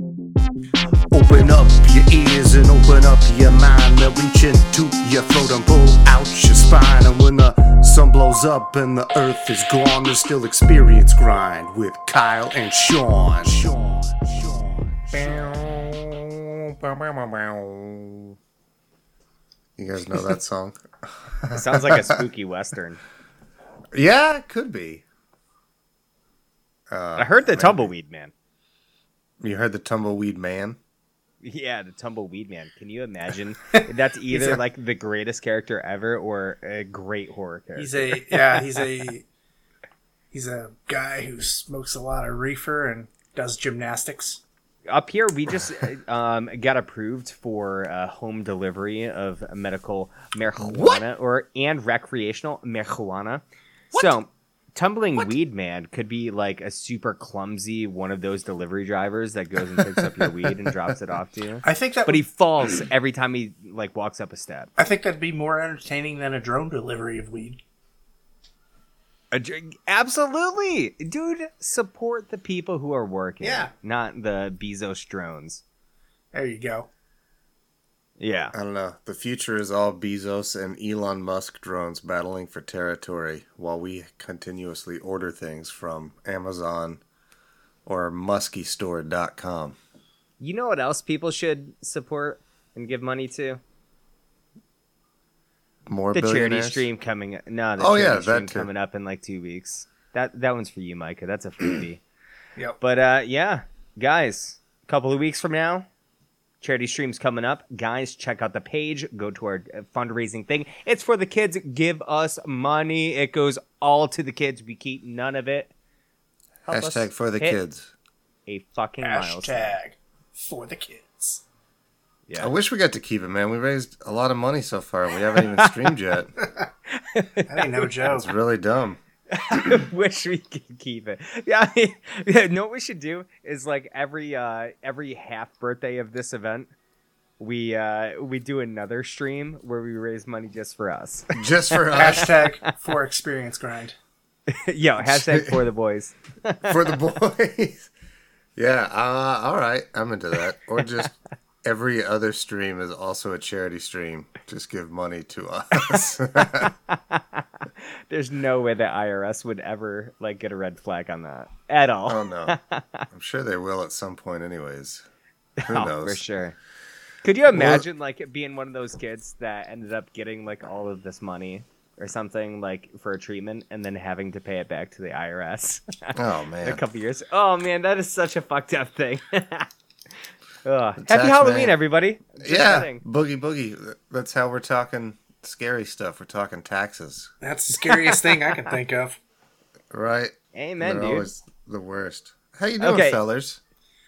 Open up your ears and open up your mind. They'll reach into your throat and pull out your spine. And when the sun blows up and the earth is gone, there's still experience grind with Kyle and Sean. Sean, Sean, You guys know that song? It sounds like a spooky western. yeah, it could be. I heard the uh, tumbleweed man. You heard the tumbleweed man? Yeah, the tumbleweed man. Can you imagine? That's either like the greatest character ever or a great horror character. He's a yeah. He's a he's a guy who smokes a lot of reefer and does gymnastics. Up here, we just um, got approved for uh, home delivery of medical marijuana or and recreational marijuana. So, tumbling weed man could be like a super clumsy one of those delivery drivers that goes and picks up your weed and drops it off to you. I think that. But he falls every time he like walks up a step. I think that'd be more entertaining than a drone delivery of weed. A dr- Absolutely, dude. Support the people who are working. Yeah. not the Bezos drones. There you go. Yeah, I don't know. The future is all Bezos and Elon Musk drones battling for territory while we continuously order things from Amazon or muskystore.com. you know what else people should support and give money to? More The charity stream coming. No, the Oh, charity yeah, stream coming up in like two weeks. That that one's for you, Micah. That's a freebie. Yep. But uh, yeah, guys, a couple of weeks from now, charity streams coming up. Guys, check out the page. Go to our uh, fundraising thing. It's for the kids. Give us money. It goes all to the kids. We keep none of it. Help Hashtag for the kids. A fucking milestone. Hashtag for the kids. Yeah. I wish we got to keep it, man. We raised a lot of money so far. We haven't even streamed yet. That ain't no joke. It's really dumb. wish we could keep it. Yeah, I mean, yeah, know what we should do is like every uh every half birthday of this event, we uh we do another stream where we raise money just for us. Just for us, Hashtag for experience grind. Yo, hashtag for the boys. for the boys. Yeah, uh, all right. I'm into that. Or just every other stream is also a charity stream. Just give money to us. There's no way the IRS would ever like get a red flag on that at all. oh no. I'm sure they will at some point anyways. Who Oh, knows? for sure. Could you imagine like being one of those kids that ended up getting like all of this money or something like for a treatment and then having to pay it back to the IRS Oh man. a couple years? Oh man, that is such a fucked up thing. Ugh. Happy tax Halloween, man. everybody! Just Yeah, kidding. boogie boogie. That's how we're talking scary stuff. We're talking taxes, That's the scariest thing I can think of. right? Amen, They're dude. always the worst. How you doing, Okay. fellers?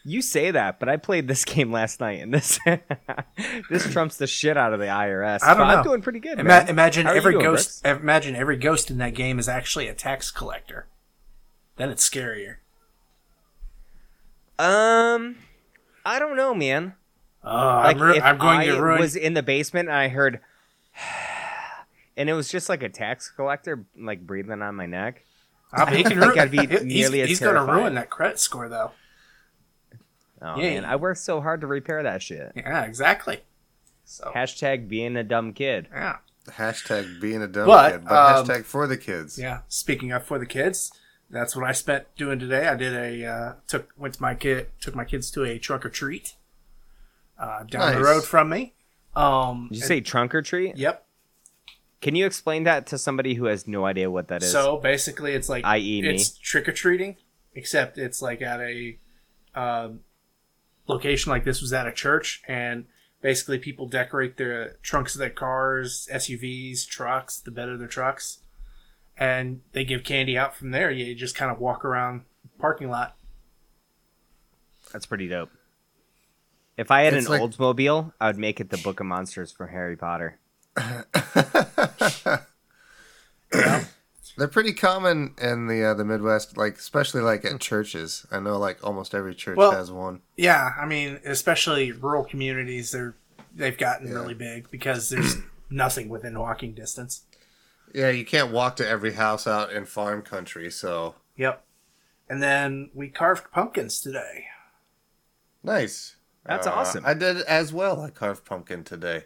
You say that, but I played this game last night, and this this trumps the shit out of the IRS. I don't But know. I'm doing pretty good. Ima- man. imagine How every doing, ghost. Brooks? Imagine every ghost in that game is actually a tax collector. Then it's scarier. Um, I don't know, man. Oh, I'm, ru- if I'm going I to ruin. was in the basement and I heard, and it was just like a tax collector like breathing on my neck. I'll be, think ru- I'd be he's, nearly as he's going to ruin that credit score, though. Oh Yeah. man, I worked so hard to repair that shit. Yeah, exactly. So Hashtag being a dumb kid. yeah, Hashtag being a dumb But, kid, but um, hashtag for the kids. yeah. Speaking of for the kids, that's what I spent doing today. I did a uh, took went to my kid took my kids to a trunk or treat uh, down the road from me. Um, Did you say trunk or treat? Yep. Can you explain that to somebody who has no idea what that is? So basically, it's like i.e. me. it's trick or treating, except it's like at a um, location like this was at a church, and basically people decorate their trunks of their cars, SUVs, trucks, the bed of their trucks, and they give candy out from there. You just kind of walk around the parking lot. That's pretty dope. If I had It's an like- Oldsmobile, I would make it the Book of Monsters from Harry Potter. They're pretty common in the uh, the Midwest, like especially like at churches. I know like almost every church Well- has one. Yeah, I mean, especially rural communities, they're they've gotten Yeah. really big because there's nothing within walking distance. Yeah, you can't walk to every house out in farm country, so Yep. And then we carved pumpkins today. Nice. That's Uh, awesome. I did as well. I carved pumpkin today.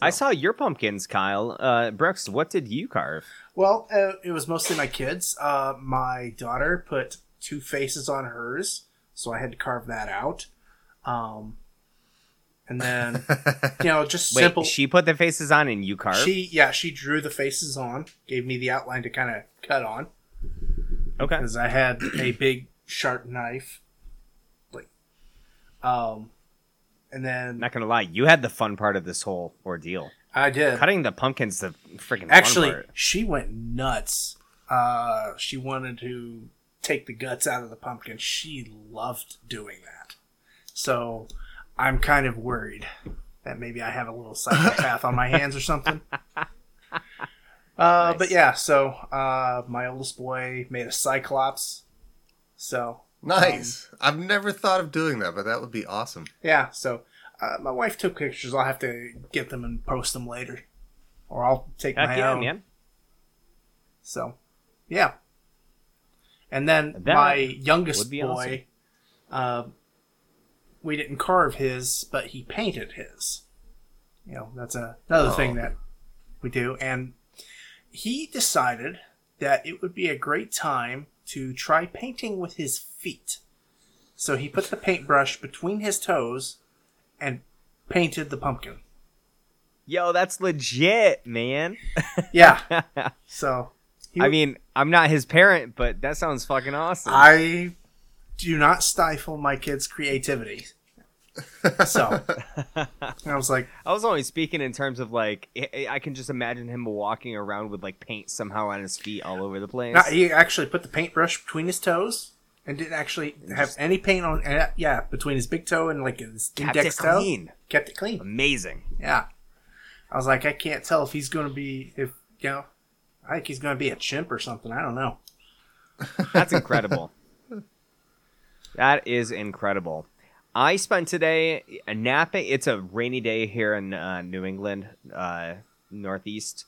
I saw your pumpkins, Kyle. Uh, Brooks, what did you carve? Well, uh, it was mostly my kids. Uh, my daughter put two faces on hers, so I had to carve that out. Um, and then you know, just Wait, simple. she put the faces on and you carved? She yeah, she drew the faces on, gave me the outline to kind of cut on okay. because I had a big sharp knife, like, um, and then Not gonna lie, you had the fun part of this whole ordeal. I did Cutting the pumpkins, the freaking actually fun part. she went nuts. Uh, she wanted to take the guts out of the pumpkin. She loved doing that. So I'm kind of worried that maybe I have a little psychopath on my hands or something. Uh, But yeah, so uh, my oldest boy made a cyclops. So Nice. I've never thought of doing that, but that would be awesome. yeah, so uh, my wife took pictures. I'll have to get them and post them later, or I'll take Heck my yeah, own. man. So, yeah. And then That my youngest would be boy, uh, we didn't carve his, but he painted his. You know, that's a, another Oh. thing that we do. And he decided that it would be a great time to try painting with his feet. So he put the paintbrush between his toes and painted the pumpkin. Yo, that's legit, man. Yeah. so he, I mean, I'm not his parent, but that sounds fucking awesome. I do not stifle my kids' creativity. So I was like, I was only speaking in terms of like I I can just imagine him walking around with like paint somehow on his feet all over the place. no, he actually put the paintbrush between his toes and didn't actually have any paint on. Uh, yeah, between his big toe and like his Kept index it toe, clean. kept it clean. Amazing. Yeah, I was like, I can't tell if he's going to be if you know, I think he's going to be a chimp or something. I don't know. That's incredible. That is incredible. I spent today napping. It's a rainy day here in uh, New England, uh, Northeast.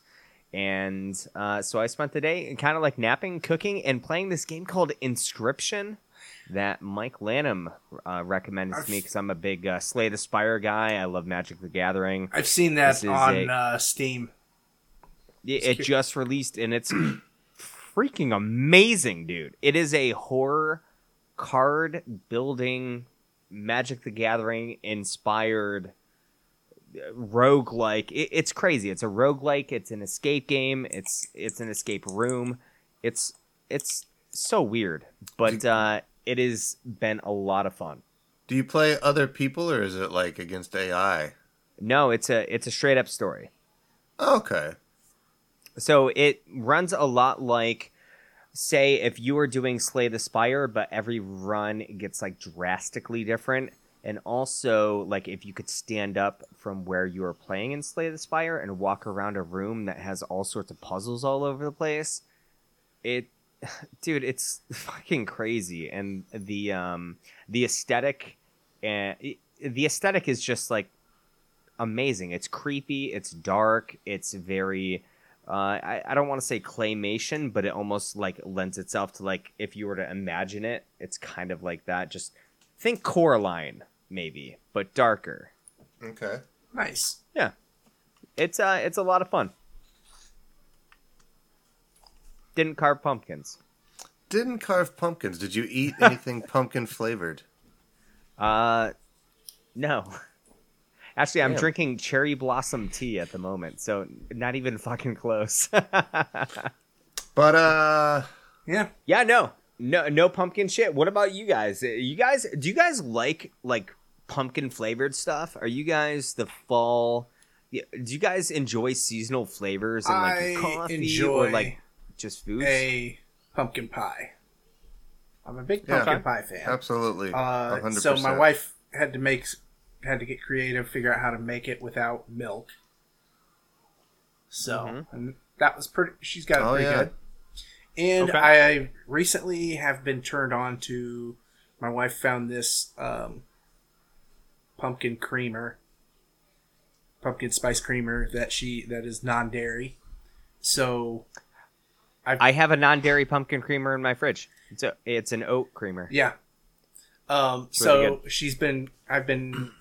And uh, so I spent the day kind of like napping, cooking, and playing this game called Inscryption that Mike Lanham uh, recommended to me because I'm a big uh, Slay the Spire guy. I love Magic the Gathering. I've seen that on a- uh, Steam. It, it just released and it's freaking amazing, dude. It is a horror card building Magic the Gathering inspired roguelike. It, it's crazy. It's a roguelike, it's an escape game, it's it's an escape room. It's it's so weird, but uh it has been a lot of fun. Do you play other people or is it like against AI? No, it's a it's a straight up story. Okay. So it runs a lot like, say, if you were doing Slay the Spire, but every run gets like drastically different. And also, like, if you could stand up from where you are playing in Slay the Spire and walk around a room that has all sorts of puzzles all over the place, it, dude, it's fucking crazy. And the um the aesthetic, and the aesthetic is just like amazing. It's creepy. It's dark. It's very. Uh, I, I don't want to say claymation, but it almost like lends itself to like if you were to imagine it, it's kind of like that. Just think Coraline, maybe, but darker. Okay. Nice. Yeah, it's uh, it's a lot of fun. Didn't carve pumpkins. Didn't carve pumpkins. Did you eat anything pumpkin flavored? Uh, no. Actually, I'm Damn. drinking cherry blossom tea at the moment, so not even fucking close. But uh Yeah. Yeah, no, no, no pumpkin shit. What about you guys? Uh, You guys, do you guys like like pumpkin flavored stuff? Are you guys the fall? Do you guys enjoy seasonal flavors and like I coffee enjoy or like just foods? a pumpkin pie. I'm a big pumpkin Okay. pie fan. absolutely. Uh, 100%. so my wife had to make had to get creative, figure out how to make it without milk. So Mhm. and that was pretty. She's got it Oh, pretty yeah. good. And Okay. I recently have been turned on to. My wife found this um, pumpkin creamer, pumpkin spice creamer that she that is non dairy. So I have a non-dairy pumpkin creamer in my fridge. It's a, it's an oat creamer. Yeah. Um, It's so really she's been, I've been,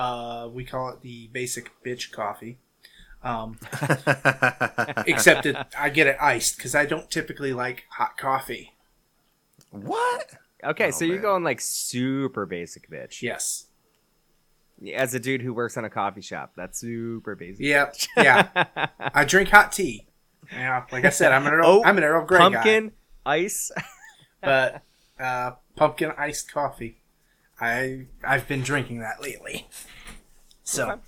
uh, we call it the basic bitch coffee. Um, except it, I get it iced because I don't typically like hot coffee. what? Okay, Oh, so you're going like super basic bitch. Yes. As a dude who works on a coffee shop, that's super basic. Yep. Yeah. I drink hot tea. Yeah. Like I said, I'm an Earl, Oh, I'm an Earl Grey guy. Pumpkin, ice. but uh, pumpkin iced coffee. I I've been drinking that lately. So Okay.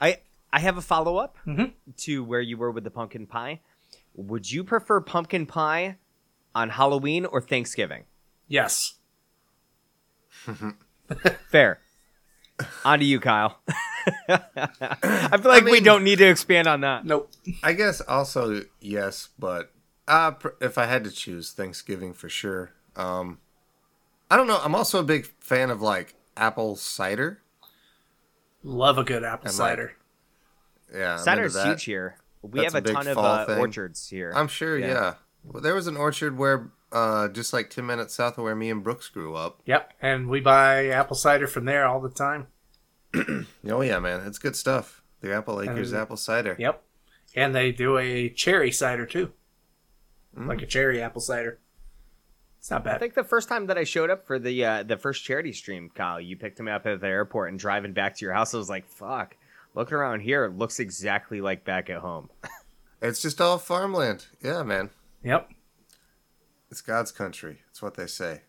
I I have a follow up Mhm. to where you were with the pumpkin pie. Would you prefer pumpkin pie on Halloween or Thanksgiving? yes, Fair. On to you, Kyle. I feel like we mean- don't need to expand on that. nope. I guess also yes, but uh, if I had to choose, Thanksgiving for sure. Um, I don't know. I'm also a big fan of like apple cider. Love a good apple And, like, cider. Yeah, I'm Cider's huge here. We That's have a a ton of uh, orchards here. I'm sure. Yeah. Yeah. Well, there was an orchard where, uh, just like ten minutes south of where me and Brooks grew up. Yep, and we buy apple cider from there all the time. Oh yeah, man, it's good stuff. The Apple Acres And- apple cider. Yep, and they do a cherry cider too, Mm. like a cherry apple cider. It's not bad. I think the first time that I showed up for the uh, the first charity stream, Kyle, you picked me up at the airport and driving back to your house. I was like, "Fuck!" Looking around here, it looks exactly like back at home. It's just all farmland. Yeah, man. Yep. It's God's country. It's what they say.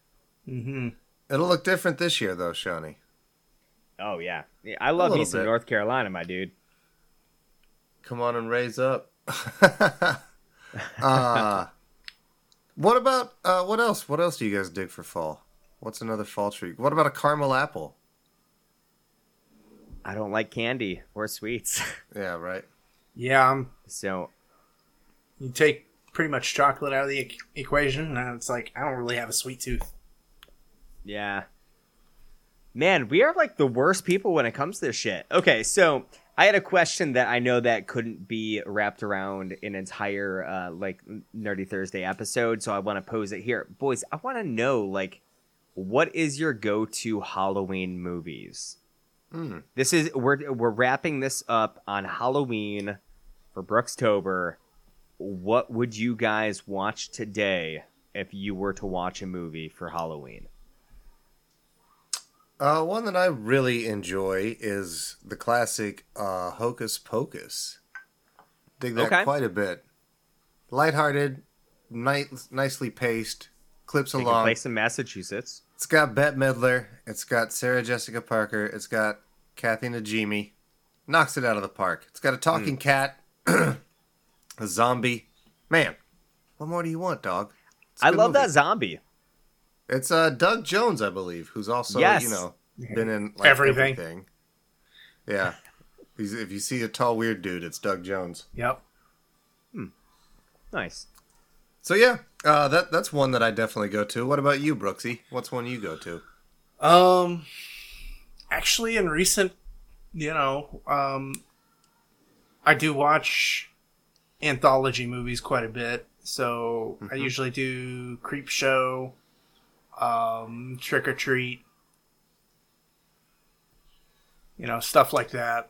hmm It'll look different this year, though, Shawnee. Oh yeah, yeah I love me some. North Carolina, my dude. Come on and raise up. uh, what about uh, what else? What else do you guys dig for fall? What's another fall treat? What about a caramel apple? I don't like candy or sweets, Yeah, right. Yeah, um, so you take pretty much chocolate out of the e- equation, and it's like I don't really have a sweet tooth. Yeah. Man, we are like the worst people when it comes to this shit. Okay, so I had a question that I know that couldn't be wrapped around an entire uh, like Nerdy Thursday episode, so I want to pose it here. Boys, I want to know like what is your go-to Halloween movies? Hmm. This is we're we're wrapping this up on Halloween for Brookstober. What would you guys watch today if you were to watch a movie for Halloween? Uh, one that I really enjoy is the classic uh, Hocus Pocus. Dig that Okay. quite a bit. Lighthearted, ni- nicely paced, clips Taking along. place in Massachusetts. It's got Bette Midler. It's got Sarah Jessica Parker. It's got Kathy Najimy. Knocks it out of the park. It's got a talking Hmm. cat, a zombie. Man, what more do you want, dog? I love movie. that zombie. It's uh, Doug Jones, I believe, who's also Yes. you know been in like, Everything. everything. Yeah, He's, if you see a tall weird dude, it's Doug Jones. Yep. Nice. So yeah, uh, that that's one that I definitely go to. What about you, Brooksy? What's one you go to? Um, actually, in recent, you know, um, I do watch anthology movies quite a bit. So I usually do Creep Show, um, Trick or Treat, you know, stuff like that.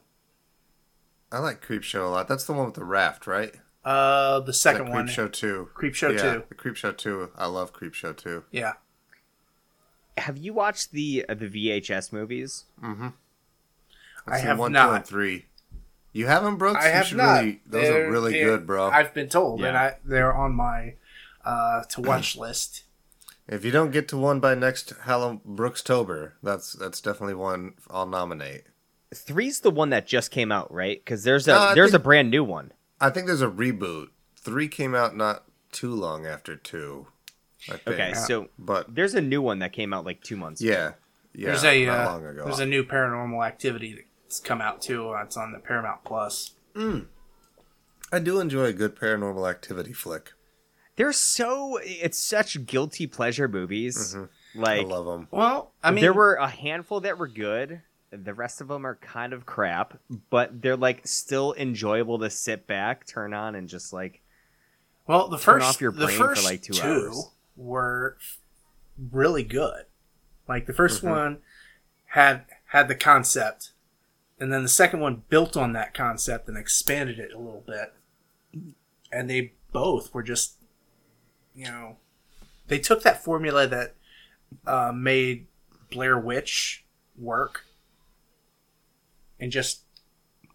I like Creep Show a lot. That's the one with the raft, right? Uh, the second Creep one, Show Two. Creep Show yeah, Two. the Creep Show Two. I love Creep Show Two. Yeah. Have you watched the uh, the VHS movies? Mm-hmm. I've seen have one, two, not. and three. You haven't, Brooks? I You have not. Really, those They're- are really good, bro. I've been told, and I they're on my uh, to watch list. If you don't get to one by next Halloween Brookstober, that's that's definitely one I'll nominate. Three's the one that just came out, right? Because there's a Uh, there's think- a brand new one. I think there's a reboot. Three came out not too long after two. I think. Okay, so but there's a new one that came out like two months. ago. yeah, yeah, there's a not uh, long ago. there's a new Paranormal Activity that's come out too. Uh, It's on the Paramount Plus. I do enjoy a good paranormal activity flick. They're so it's such guilty pleasure movies. Mm-hmm. I Like love them. Well, I mean, there were a handful that were good. The rest of them are kind of crap, but they're like still enjoyable to sit back, turn on, and just like well the turn first off your the brain for, first like, two two hours. were really good. Like the 1st mm-hmm. one had had the concept, and then the second one built on that concept and expanded it a little bit. And they both were just, you know, they took that formula that uh, made Blair Witch work and just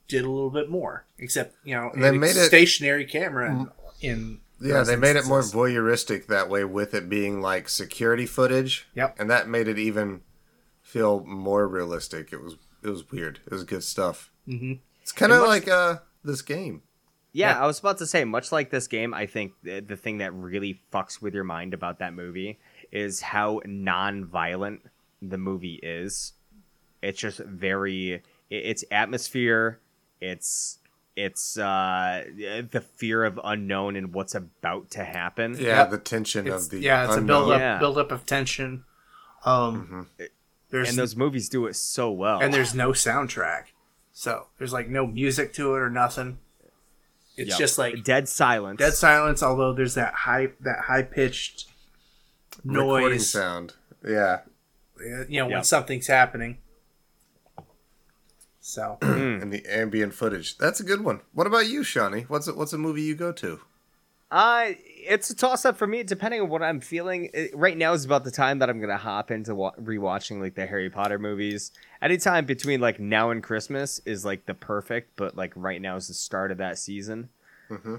did a little bit more. Except, you know, They made it- stationary camera in. Yeah, they made it more voyeuristic that way with it being like security footage. Yep. And that made it even feel more realistic. It was it was weird. It was good stuff. Mhm. It's kind of like uh this game. Yeah, Yeah. I was about to say, much like this game, I think the, the thing that really fucks with your mind about that movie is how non-violent the movie is. It's just very, it- it's atmosphere, it's it's uh the fear of unknown and what's about to happen. Yeah, Yep. the tension It's, of the yeah, it's a unknown. build up, Yeah. build up of tension. Um, there's And those movies do it so well. and there's no soundtrack, so there's like no music to it or nothing. It's Yep. just like dead silence. dead silence. Although there's that high that high pitched recording noise, sound. Yeah. you know, when something's happening. So And the ambient footage. That's a good one. What about you, Shawnee? What's a, what's a movie you go to? Uh, it's a toss up for me, depending on what I'm feeling. It- right now is about the time that I'm gonna hop into wa- rewatching like the Harry Potter movies. Anytime between like now and Christmas is like the perfect, but like right now is the start of that season.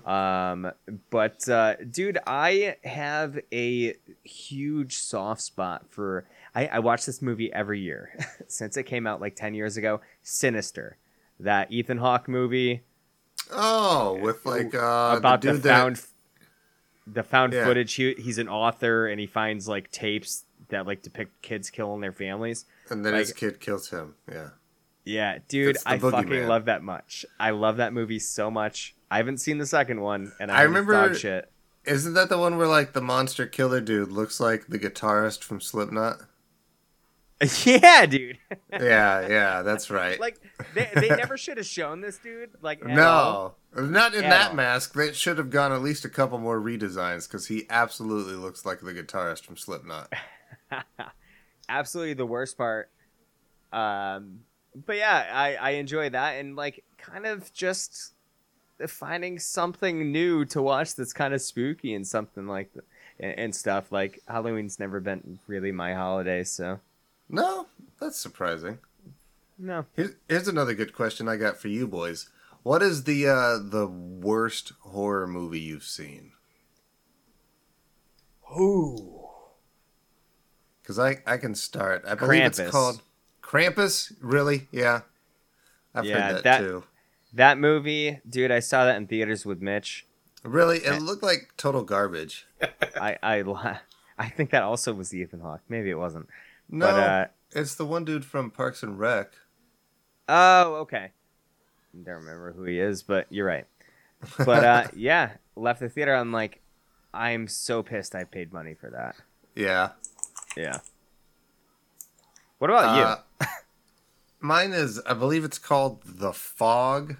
Um, but uh, dude, I have a huge soft spot for. I, I watch this movie every year since it came out like ten years ago. Sinister, that Ethan Hawke movie Oh, with like uh about the the, dude that found the found Yeah. footage. He, he's an author and he finds like tapes that like depict kids killing their families. and then like- his kid kills him. Yeah. Yeah, dude, I fucking love that much. I love that movie so much. I haven't seen the second one, and I, I remember- shit. Isn't that the one where like the monster killer dude looks like the guitarist from Slipknot? yeah, dude. yeah, yeah, that's right. like they, they never should have shown this dude. Like at all. no, not in At that all. mask. They should have gone at least a couple more redesigns because he absolutely looks like the guitarist from Slipknot. absolutely the worst part. Um, but yeah, I I enjoy that and like kind of just finding something new to watch that's kind of spooky and something like th- and, and stuff. Like Halloween's never been really my holiday, so No, that's surprising. no. Here's, here's another good question I got for you boys. What is the uh, the worst horror movie you've seen? Ooh. Because I, I can start. I believe Krampus. it's called Krampus. Really? Yeah, I've Yeah, heard that, that- too. That movie, dude, I saw that in theaters with Mitch. Really, it looked like total garbage. I I I think that also was Ethan Hawke. Maybe it wasn't. No, But uh it's the one dude from Parks and Rec. oh, okay. I Don't remember who he is, but you're right. But uh yeah, left the theater. I'm like, I'm so pissed. I paid money for that. Yeah. Yeah. What about you? Uh, mine is, I believe it's called The Fog.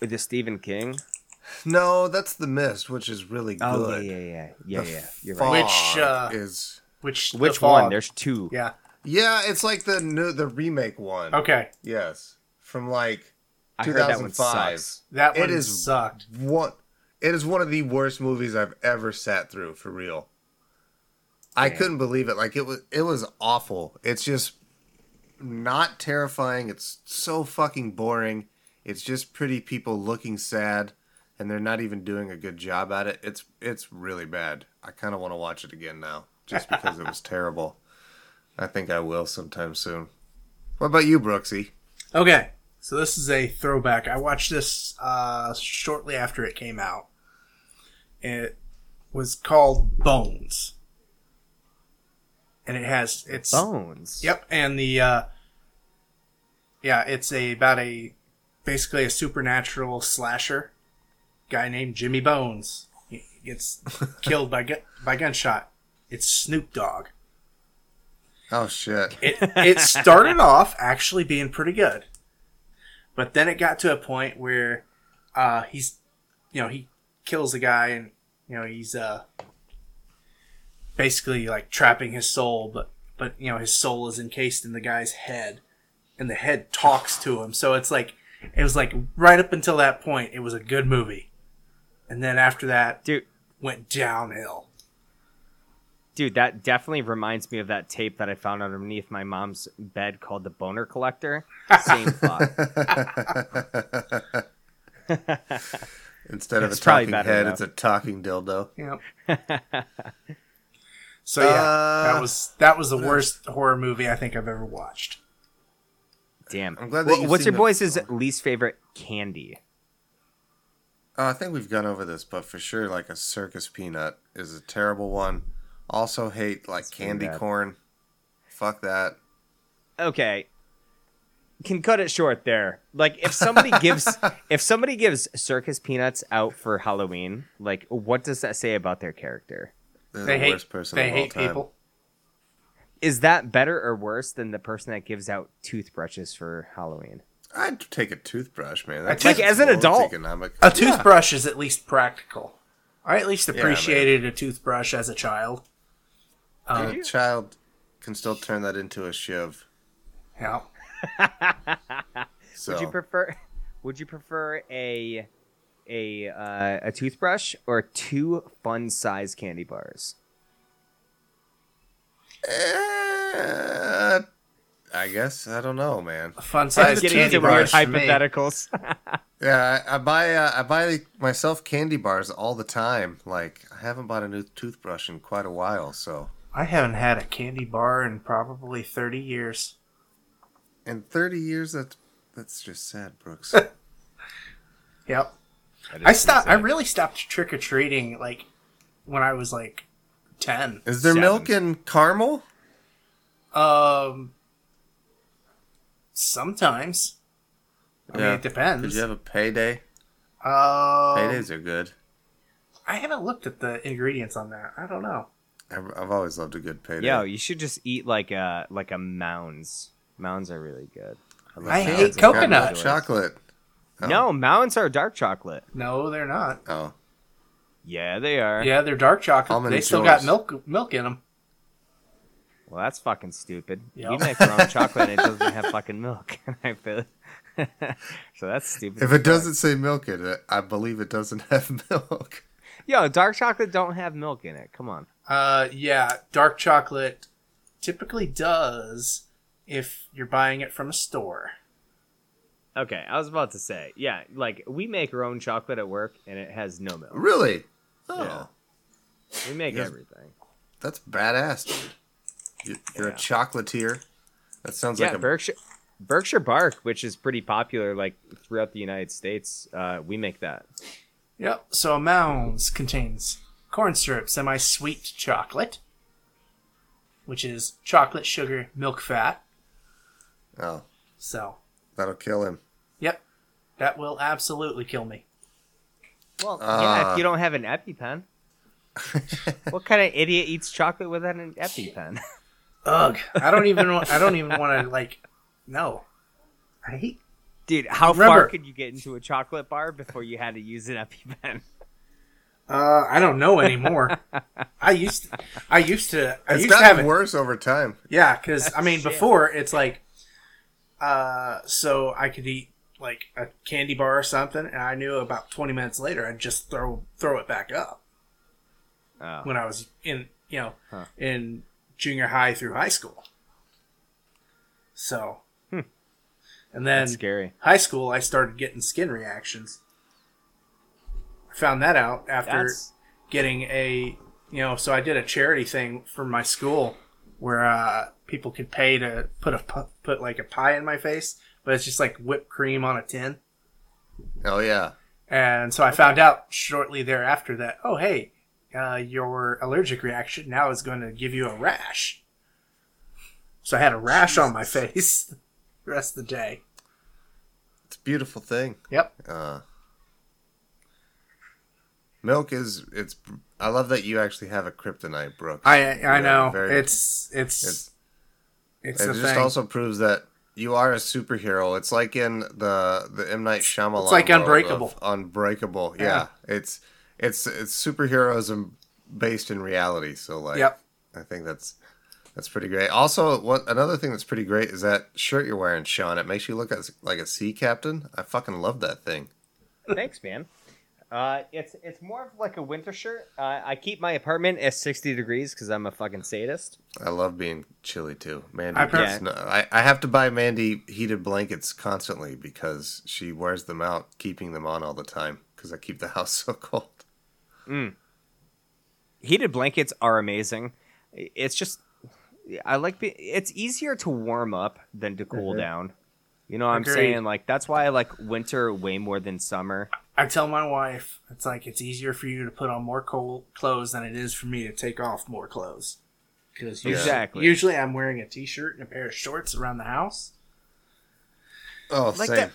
the Stephen King. No, that's The Mist, which is really good. Oh yeah, yeah, yeah, yeah, The yeah. You're Fog right. Which, uh, is Which Which the one? fog. There's two. yeah. yeah, it's like the new the remake one. Okay. Yes, from like I heard that one 2005. sucks. That It one is- sucked. One, it is one of the worst movies I've ever sat through for real. I couldn't believe it. Like it was, it was awful. It's just not terrifying. It's so fucking boring. It's just pretty people looking sad, and they're not even doing a good job at it. It's it's really bad. I kind of want to watch it again now, just because it was terrible. I think I will sometime soon. What about you, Brooksy? Okay. So this is a throwback. I watched this uh, shortly after it came out. It was called Bones. And it has it's Bones. Yep, and the uh yeah, it's a about a basically a supernatural slasher guy named Jimmy Bones. He gets killed by gu- by gunshot. It's Snoop Dogg. Oh shit! It it started off actually being pretty good. But then it got to a point where uh he's you know, he kills a guy and you know, he's uh basically like trapping his soul but but you know his soul is encased in the guy's head, and the head talks to him. So it's like it was like right up until that point, it was a good movie, and then after that, Dude, went downhill. dude, that definitely reminds me of that tape that I found underneath my mom's bed called The Boner Collector. Same plot. Instead of It's a talking head, though. it's a talking dildo. Yep. so yeah, Uh, that was that was the worst horror movie I think I've ever watched. Damn. I'm glad that Wha- you've What's your it boys' before. least favorite candy? Uh, I think we've gone over this, but for sure, like a circus peanut is a terrible one. Also hate like pretty candy corn. Fuck that. Okay. Can cut it short there. Like if somebody gives if somebody gives circus peanuts out for Halloween, like what does that say about their character? They're They the hate worst person they of all hate time. people. Is that better or worse than the person that gives out toothbrushes for Halloween? I'd take a toothbrush, man. Like, just as an adult. economic. A toothbrush is at least practical. I at least man. appreciated a toothbrush as a child. Um, a child can still turn that into a shiv. yeah. So Would you prefer would you prefer a a uh, a toothbrush or two fun size candy bars? Eh, I guess I don't know, man. Fun size candy bars hypotheticals. Yeah, I, I buy uh, I buy myself candy bars all the time. Like I haven't bought a new toothbrush in quite a while. So I haven't had a candy bar in probably 30 years. in thirty years, that that's just sad, Brooks. Yep. I stopped. I really stopped trick or treating like when I was like 10. Is there Seven. milk in caramel? Um, sometimes. I mean, it depends. Did you have a payday? Um, Paydays are good. I haven't looked at the ingredients on that. I don't know. I've, I've always loved a good payday. Yo, you should just eat like a like a mounds. Mounds are really good. love I hate It's coconut. Chocolate. Oh. No, mounds are dark chocolate. No, they're not. Oh, Yeah, they are. Yeah, they're dark chocolate. Almond they still got milk milk in them. Well, that's fucking stupid. Yep. We make our own chocolate and it doesn't have fucking milk. I feel. so that's stupid. if it doesn't say milk in it, I believe it doesn't have milk. Yo, dark chocolate don't have milk in it. Come on. Uh, yeah, dark chocolate typically does if you're buying it from a store. Okay, I was about to say, yeah, like we make our own chocolate at work and it has no milk. Really? Oh, Yeah. We make Yes. everything. that's badass, dude. You, you're Yeah. a chocolatier. That sounds Yeah, like a Berkshire Berkshire Bark, which is pretty popular like throughout the United States, uh, we make that. Yep. So Mounds contains corn syrup, semi-sweet chocolate, which is chocolate, sugar, milk, fat. oh, So, that'll kill him. yep, that will absolutely kill me. Well, yeah, Uh. if you don't have an EpiPen. what kind of idiot eats chocolate without an EpiPen? Ugh. I don't even. wa- I don't even want to like. No. I hate. Dude, how far could you get into a chocolate bar before you had to use an EpiPen? Uh, I don't know anymore. I used. To, I used to. I It's used to have gotten it. worse over time. Yeah, because I mean, Shit. before it's like, uh, so I could eat like a candy bar or something, and I knew about twenty minutes later I'd just throw throw it back up. Oh. When I was in, you know, Huh. in junior high through high school. So, and then That's scary. high school, I started getting skin reactions. I found that out after That's getting a you know so i did a charity thing for my school where uh, people could pay to put a put like a pie in my face but it's just like whipped cream on a tin Oh yeah. and so i found out shortly thereafter that oh hey uh, your allergic reaction now is going to give you a rash so i had a rash on my face the rest of the day It's a beautiful thing. yep Uh, milk is it's. I love that you actually have a kryptonite, Brooks. i Yeah, i know very- it's it's it's- it's, it just thing also proves that you are a superhero. It's like in the the M Night Shyamalan. It's like of Unbreakable. Unbreakable. Yeah. Yeah. It's it's it's superheroism based in reality. So like, yep I think that's That's pretty great. Also, what another thing that's pretty great is that shirt you're wearing, Sean. It makes you look as, like a sea captain. I fucking love that thing. Thanks, man. Uh, it's it's more of like a winter shirt. Uh, I keep my apartment at 60 degrees because I'm a fucking sadist. I love being chilly too. Mandy, I I, no, I, I have to buy Mandy heated blankets constantly because she wears them out, keeping them on all the time because I keep the house so cold. Heated blankets are amazing. It's just I like be- it's easier to warm up than to cool down. You know what I'm saying? Like that's why I like winter way more than summer. I tell my wife, it's like it's easier for you to put on more cold clothes than it is for me to take off more clothes. Because usually, Exactly. usually I'm wearing a t-shirt and a pair of shorts around the house. Oh, Like same. that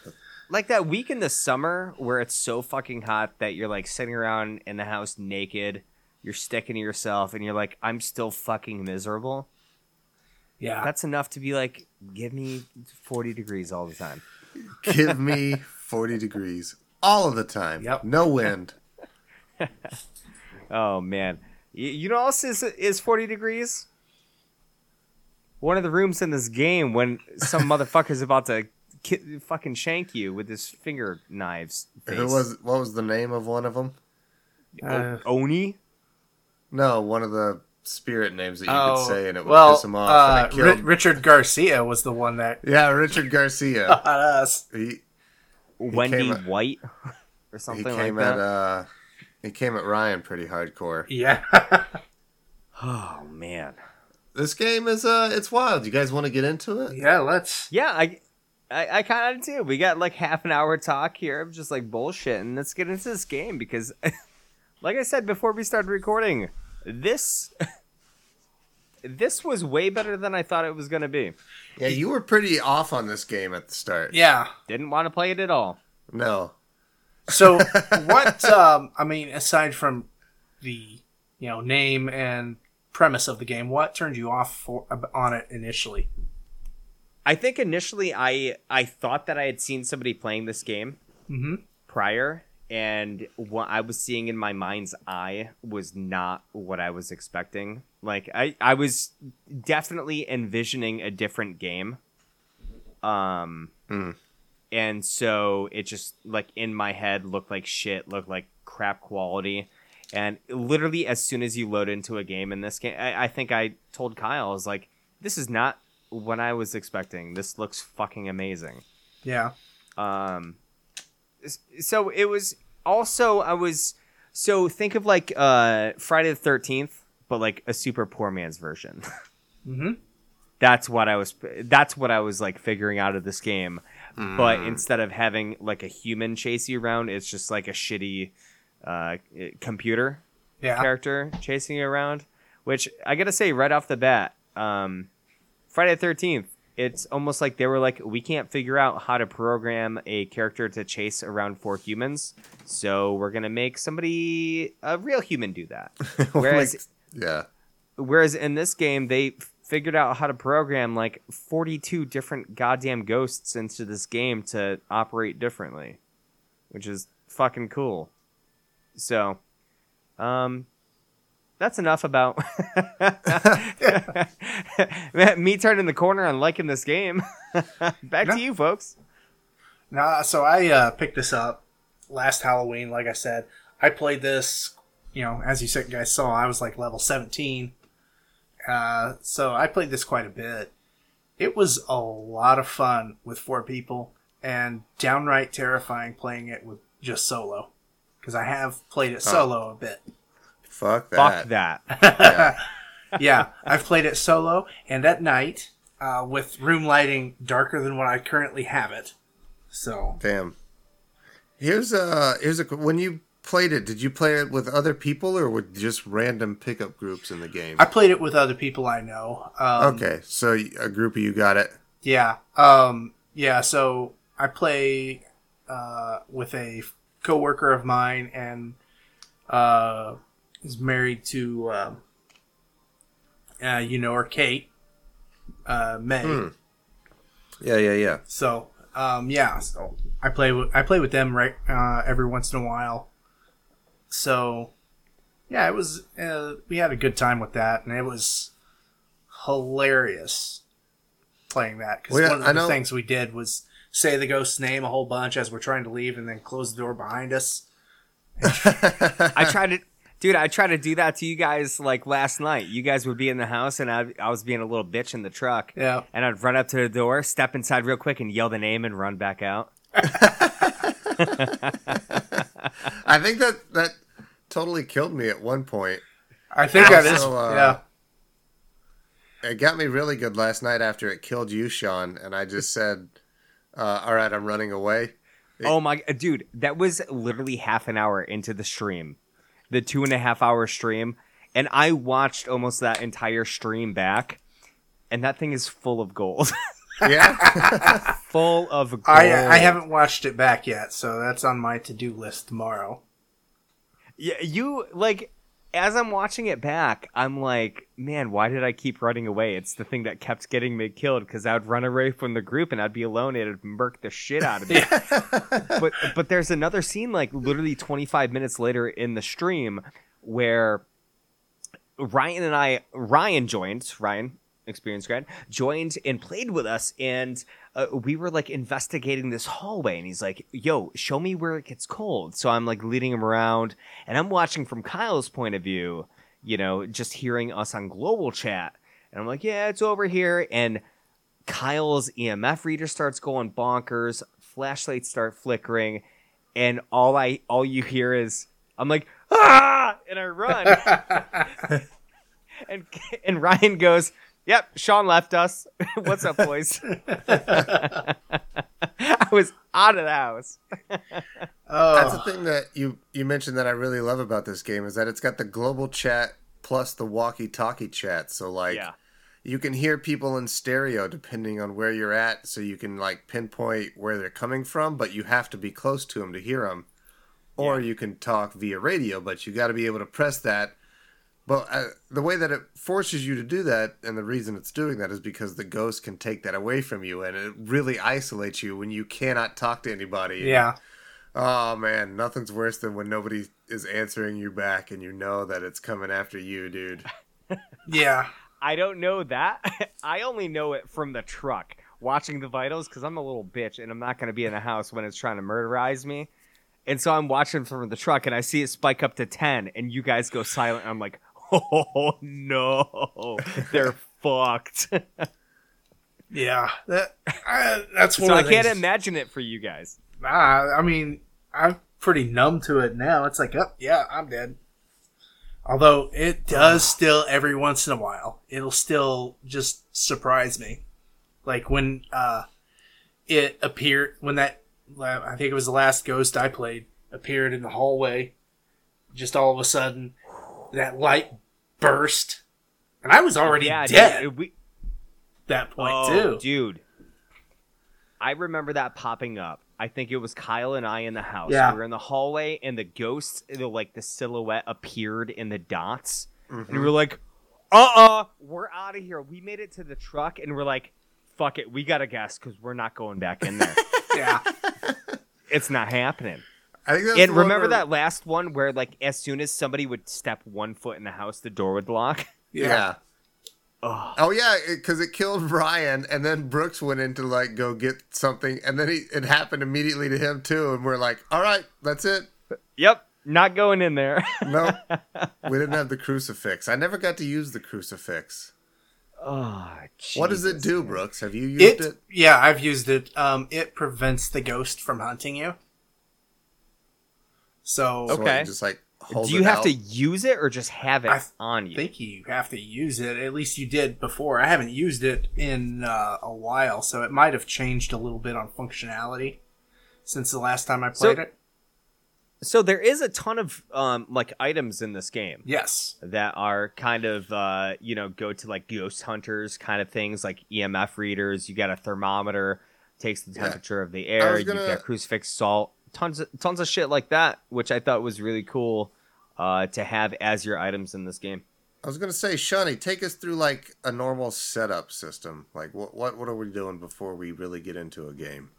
like that week in the summer where it's so fucking hot that you're like sitting around in the house naked, you're sticking to yourself and you're like I'm still fucking miserable. Yeah, That's enough to be like give me 40 degrees all the time. Give me 40 degrees all of the time. Yep. No wind. Oh man, you, you know what else is is forty degrees? One of the rooms in this game when some motherfucker's about to ki- fucking shank you with his finger knives. Face. Who was what was the name of one of them? Uh, Oni? No, one of the spirit names that you oh, could say and it would well, piss him off. uh, and it Ri- killed. Richard Garcia was the one that yeah, Richard Garcia. got us. he Wendy came at- White or he something came like at that. uh he came at Ryan pretty hardcore. Yeah, oh man, This game is uh it's wild. You guys want to get into it? yeah. Let's. yeah, I. I, I kind of do. We got like half an hour talk here of just like bullshit, and let's get into this game because, like I said before we started recording, this this was way better than I thought it was gonna be. Yeah, you were pretty off on this game at the start. Yeah. Didn't want to play it at all. No. So what? Um, I mean, aside from the you know name and premise of the game, what turned you off for, on it initially? I think initially I I thought that I had seen somebody playing this game mm-hmm. prior, and what I was seeing in my mind's eye was not what I was expecting. Like I I was definitely envisioning a different game. Um. Hmm. And so it just like in my head looked like shit, looked like crap quality. And literally, as soon as you load into a game in this game, I, I think I told Kyle, I was like, "This is not what I was expecting. This looks fucking amazing." Yeah. Um, so it was also I was so think of like uh Friday the Thirteenth, but like a super poor man's version. Mm-hmm. that's what I was. That's what I was like figuring out of this game. But instead of having like a human chase you around, it's just like a shitty uh, computer Yeah. character chasing you around. Which I gotta say right off the bat, um, Friday the Thirteenth. It's almost like they were like, we can't figure out how to program a character to chase around four humans, so we're gonna make somebody a real human do that. Whereas Yeah. Whereas in this game, they figured out how to program like 42 different goddamn ghosts into this game to operate differently, which is fucking cool. So, um, that's enough about me turning the corner and liking this game. Back to you, folks. Nah, so I uh, picked this up last Halloween. Like I said, I played this. You know, as you said, guys saw, I was like level seventeen. Uh, so I played this quite a bit. It was a lot of fun with four people, and downright terrifying playing it with just solo. Because I have played it solo a bit. Fuck that. Fuck that. Yeah. yeah, I've played it solo and at night uh, with room lighting darker than what I currently have it. So Damn. Here's a here's a when you played it. Did you play it with other people or with just random pickup groups in the game? I played it with other people I know. Um, okay, so a group of you got it. Yeah. Um, yeah. So I play uh, with a coworker of mine, and uh, is married to um uh, you know her, Kate uh, May. Hmm. Yeah, yeah, yeah. So um, yeah. So I play with I play with them right uh, every once in a while. So yeah, it was uh, we had a good time with that, and it was hilarious playing that because Well, yeah, one of I the know- things we did was say the ghost's name a whole bunch as we're trying to leave, and then close the door behind us. I tried to, dude. I tried to do that to you guys like last night. You guys would be in the house, and I, I was being a little bitch in the truck. Yeah. And I'd run up to the door, step inside real quick, and yell the name and run back out. I think that that totally killed me at one point. I think that is Also, uh, yeah. It got me really good last night after it killed you, Sean, and I just said, uh, "All right, I'm running away." Oh my, dude, that was literally half an hour into the stream, the two and a half hour stream, and I watched almost that entire stream back, and that thing is full of gold, Yeah, full of gold. I I haven't watched it back yet, so that's on my to do list tomorrow. Yeah, you like as I'm watching it back, I'm like, man, why did I keep running away? It's the thing that kept getting me killed because I'd run away from the group and I'd be alone and it'd murk the shit out of me. but but there's another scene like literally 25 minutes later in the stream where Ryan and I Ryan joined Ryan experience grad joined and played with us and uh, we were like investigating this hallway and he's like yo show me where it gets cold. So i'm like leading him around and i'm watching from kyle's point of view you know just hearing us on global chat. And i'm like yeah it's over here. And kyle's emf reader starts going bonkers flashlights start flickering and all i all you hear is i'm like ah! And i run. And and Ryan goes, "Yep, Sean left us. What's up, boys?" I was out of the house. oh. that's the thing that you you mentioned that I really love about this game is that it's got the global chat plus the walkie-talkie chat. So like, Yeah. you can hear people in stereo depending on where you're at, so you can like pinpoint where they're coming from, but you have to be close to them to hear them. Or you can talk via radio, but you got to be able to press that. But uh, the way that it forces you to do that, and the reason it's doing that is because the ghost can take that away from you, and it really isolates you when you cannot talk to anybody. yeah. Oh man, nothing's worse than when nobody is answering you back, and you know that it's coming after you, dude. Yeah. I don't know that. I only know it from the truck watching the vitals because I'm a little bitch and I'm not going to be in the house when it's trying to murderize me. And so I'm watching from the truck and I see it spike up to 10 and you guys go silent. And I'm like, oh no, they're fucked. Yeah. That uh, that's one so I can't things- imagine it for you guys. Nah, I mean, I'm pretty numb to it now. It's like, oh, yeah, I'm dead. Although it does still every once in a while, it'll still just surprise me. Like when uh, it appeared, when that, I think it was the last ghost I played, appeared in the hallway, just all of a sudden, that light burst. And I was already Yeah, dead dude, we, at that point, oh, too. dude. I remember that popping up. I think it was Kyle and I in the house. Yeah. We were in the hallway, and the ghost, the, like the silhouette, appeared in the dots, Mm-hmm. and we were like, "Uh, uh we're out of here." We made it to the truck, and we're like, "Fuck it, we gotta guess because we're not going back in there. Yeah. it's not happening." I think that's and remember where- that last one where, like, as soon as somebody would step one foot in the house, the door would lock. Yeah. Ugh. Oh yeah, because it, killed Ryan, and then Brooks went in to like go get something, and then he, it happened immediately to him too, and we're like, "All right, that's it." Yep, not going in there. No, we didn't have the crucifix. I never got to use the crucifix. oh, What does it do, man. Brooks? Have you used It, it? yeah, I've used it. Um, it prevents the ghost from hunting you. So So what, Okay. you just like hold Do you it have out? to use it or just have it I on you? I think you have to use it. At least you did before. I haven't used it in uh, a while, so it might have changed a little bit on functionality since the last time I So- played it. So there is a ton of um like items in this game Yes. that are kind of uh you know go to like ghost hunters kind of things like EMF readers. You got a thermometer, takes the Yeah. temperature of the air. You gonna- got crucifix salt, tons of tons of shit like that, which I thought was really cool uh to have as your items in this game. I was gonna say, Shawnee, take us through like a normal setup system. Like, what what what are we doing before we really get into a game?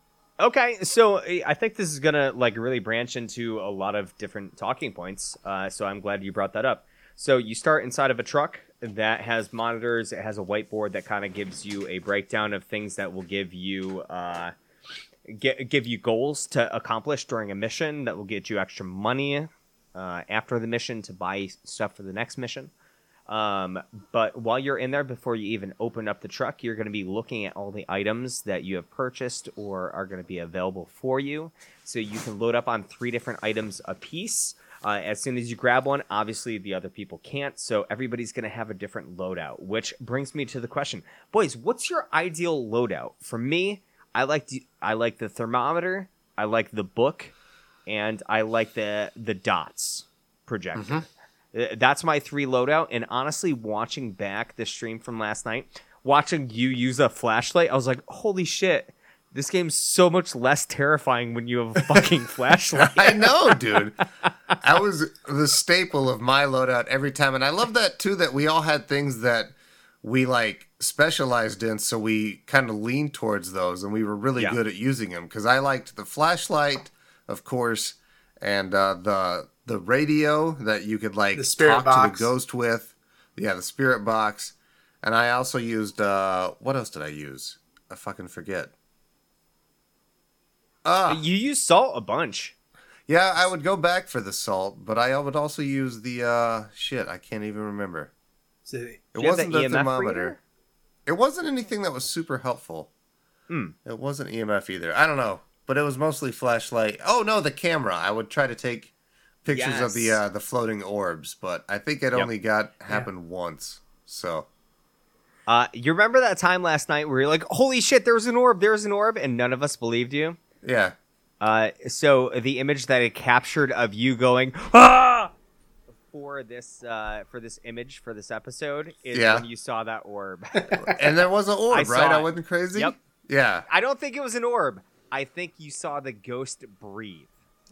Okay, so I think this is gonna like really branch into a lot of different talking points. Uh, so I'm glad you brought that up. So you start inside of a truck. that has monitors. It has a whiteboard that kind of gives you a breakdown of things that will give you uh, get, give you goals to accomplish during a mission that will get you extra money uh, after the mission to buy stuff for the next mission. Um, but while you're in there, before you even open up the truck, you're going to be looking at all the items that you have purchased or are going to be available for you. So you can load up on three different items a piece. Uh, as soon as you grab one, obviously the other people can't. So everybody's going to have a different loadout, which brings me to the question, boys, what's your ideal loadout? For me, I like the, I like the thermometer, I like the book, and I like the the dots projector. Uh, That's my three loadout. And honestly, watching back the stream from last night, watching you use a flashlight, I was like, holy shit. This game's so much less terrifying when you have a fucking flashlight. I know, dude. That was the staple of my loadout every time. And I love that too that we all had things that we like specialized in, so we kind of leaned towards those and we were really Yeah. good at using them. Because I liked the flashlight, of course, and uh, the the radio that you could like The spirit talk to box. the ghost with. Yeah, the spirit box. And I also used uh what else did I use? I fucking forget. Ah, you use salt a bunch. yeah, I would go back for the salt, but I would also use the uh shit. I can't even remember. So, It Do you have wasn't the EMF thermometer. reader? It wasn't anything that was super helpful. Hmm. It wasn't EMF either. I don't know, but it was mostly flashlight. Oh no, the camera. I would try to take pictures of the uh, the floating orbs, but I think it Yep. only got happened once. So Uh, you remember that time last night where you're like, holy shit, there's an orb, there's an orb, and none of us believed you? yeah, Uh, so the image that it captured of you going ah for this uh, for this image for this episode is Yeah. when you saw that orb. and there was an orb, I right? I wasn't crazy. Yep. Yeah. I don't think it was an orb. I think you saw the ghost breathe,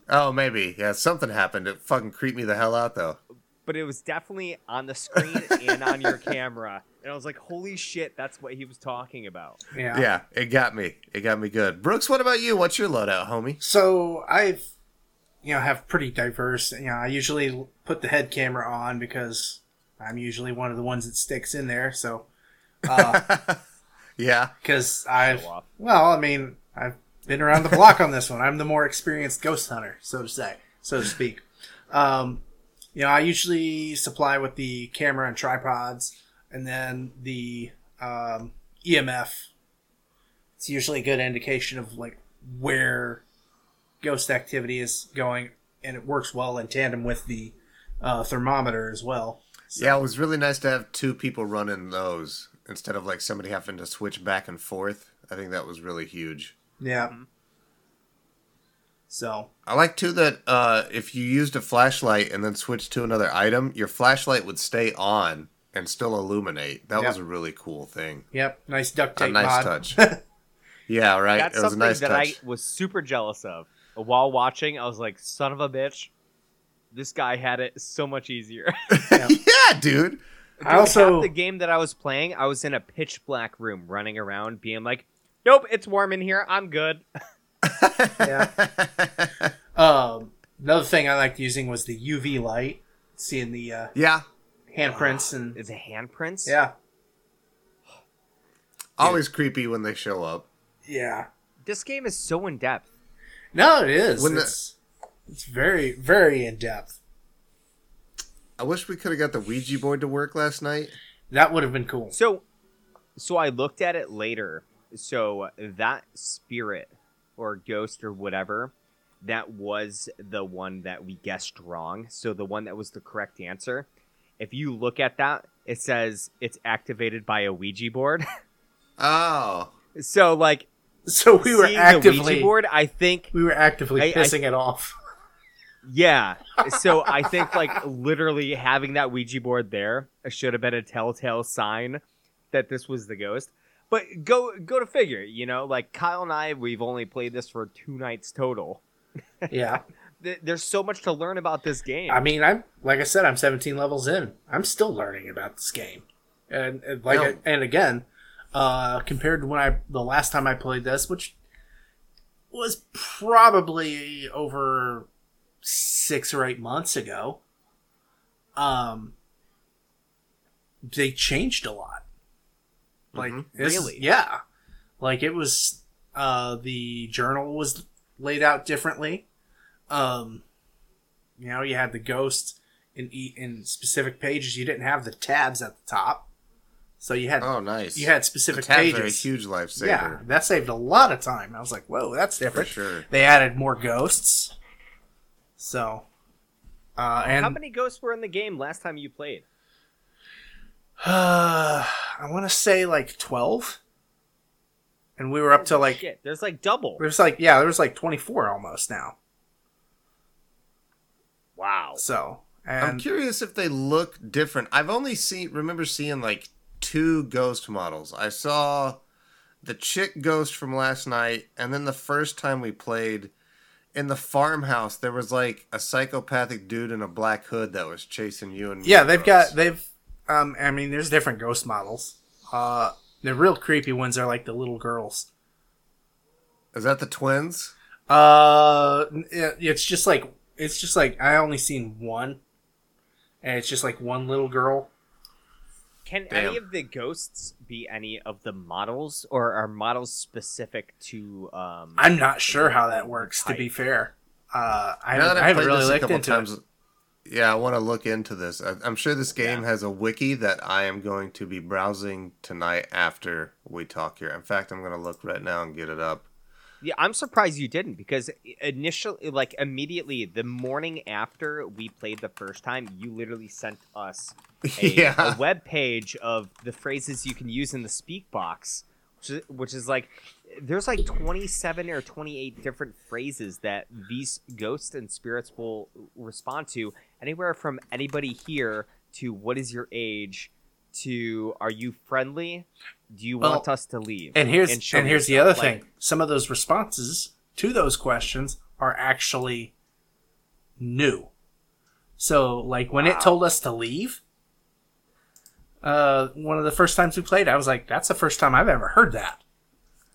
Oh, maybe. Yeah, something happened. It fucking creeped me the hell out, though. but it was definitely on the screen and on your camera, and I was like, holy shit, that's what he was talking about. yeah. Yeah, it got me. It got me good. Brooks, what about you? What's your loadout, homie? So I've, you know, have pretty diverse. You know, I usually put the head camera on because I'm usually one of the ones that sticks in there. So, Yeah. because I've, well, I mean, I've been around the block on this one. I'm the more experienced ghost hunter, so to say, so to speak. Um, you know, I usually supply with the camera and tripods, and then the um, EMF. It's usually a good indication of like where ghost activity is going, and it works well in tandem with the uh, thermometer as well. So- Yeah, it was really nice to have two people running those instead of like somebody having to switch back and forth. I think that was really huge. yeah. So I like too that uh, if you used a flashlight and then switched to another item, your flashlight would stay on and still illuminate. That Yep. was a really cool thing. Yep, nice duct tape. A nice mod. touch. Yeah, right. That's it was a something nice that touch. I was super jealous of. While watching, I was like, son of a bitch, this guy had it so much easier. yeah, dude. I also half the game that I was playing, I was in a pitch black room running around, being like, "Nope, it's warm in here. I'm good." yeah. Um, another thing I liked using was the UV light, seeing the uh, yeah. handprints and Is it handprints? yeah, Always creepy when they show up. yeah. This game is so in depth. No, it is. When the- it's it's very very in depth. I wish we could have got the Ouija board to work last night. That would have been cool. So, so I looked at it later. So that spirit or ghost or whatever, that was the one that we guessed wrong. So the one that was the correct answer. If you look at that, it says it's activated by a Ouija board. Oh. so like So we were seeing the actively Ouija board, I think we were actively I- I- pissing it off. Yeah. So I think like literally having that Ouija board there should have been a telltale sign that this was the ghost. But go go to figure, you know, like Kyle and I, we've only played this for two nights total. Yeah, There's so much to learn about this game. I mean, I'm like I said, I'm 17 levels in. I'm still learning about this game, and, and like No. and again, uh, compared to when I the last time I played this, which was probably over six or eight months ago. Um, they changed a lot. Like this is- Really? yeah. Like it was uh the journal was laid out differently. Um you know, you had the ghost in in specific pages. You didn't have the tabs at the top. So you had Oh, nice. you had the specific tabs are a pages. huge lifesaver. Yeah, that saved a lot of time. I was like, "Whoa, that's different." sure. They added more ghosts. So, uh, and How many ghosts were in the game last time you played? uh, I want to say like twelve, and we were up to like Shit, there's like double. there's like yeah, there was like twenty four almost now. Wow. So, I'm curious if they look different. I've only seen remember seeing like two ghost models. I saw the chick ghost from last night, and then the first time we played in the farmhouse, there was like a psychopathic dude in a black hood that was chasing you and yeah, they've across. got they've. Um, I mean, there's different ghost models. Uh, the real creepy ones are like the little girls. Is that the twins? Uh, it- it's just like it's just like I only seen one, and it's just like one little girl. Can Damn. any of the ghosts be any of the models, or are models specific to? Um, I'm not sure how that works. To be fair, uh, I, now that I I've haven't really this a looked couple into times, it. yeah, I want to look into this. I, I'm sure this game Yeah. has a wiki that I am going to be browsing tonight after we talk here. In fact, I'm going to look right now and get it up. Yeah, I'm surprised you didn't because initially, like immediately, the morning after we played the first time, you literally sent us a, Yeah. a web page of the phrases you can use in the speak box, which is, which is like there's like 27 or 28 different phrases that these ghosts and spirits will respond to, anywhere from anybody here to what is your age to are you friendly? Do you Well, want us to leave? And here's and, show here's the other Like, thing: some of those responses to those questions are actually new. So, like when it told us to leave, uh, one of the first times we played, I was like, "That's the first time I've ever heard that."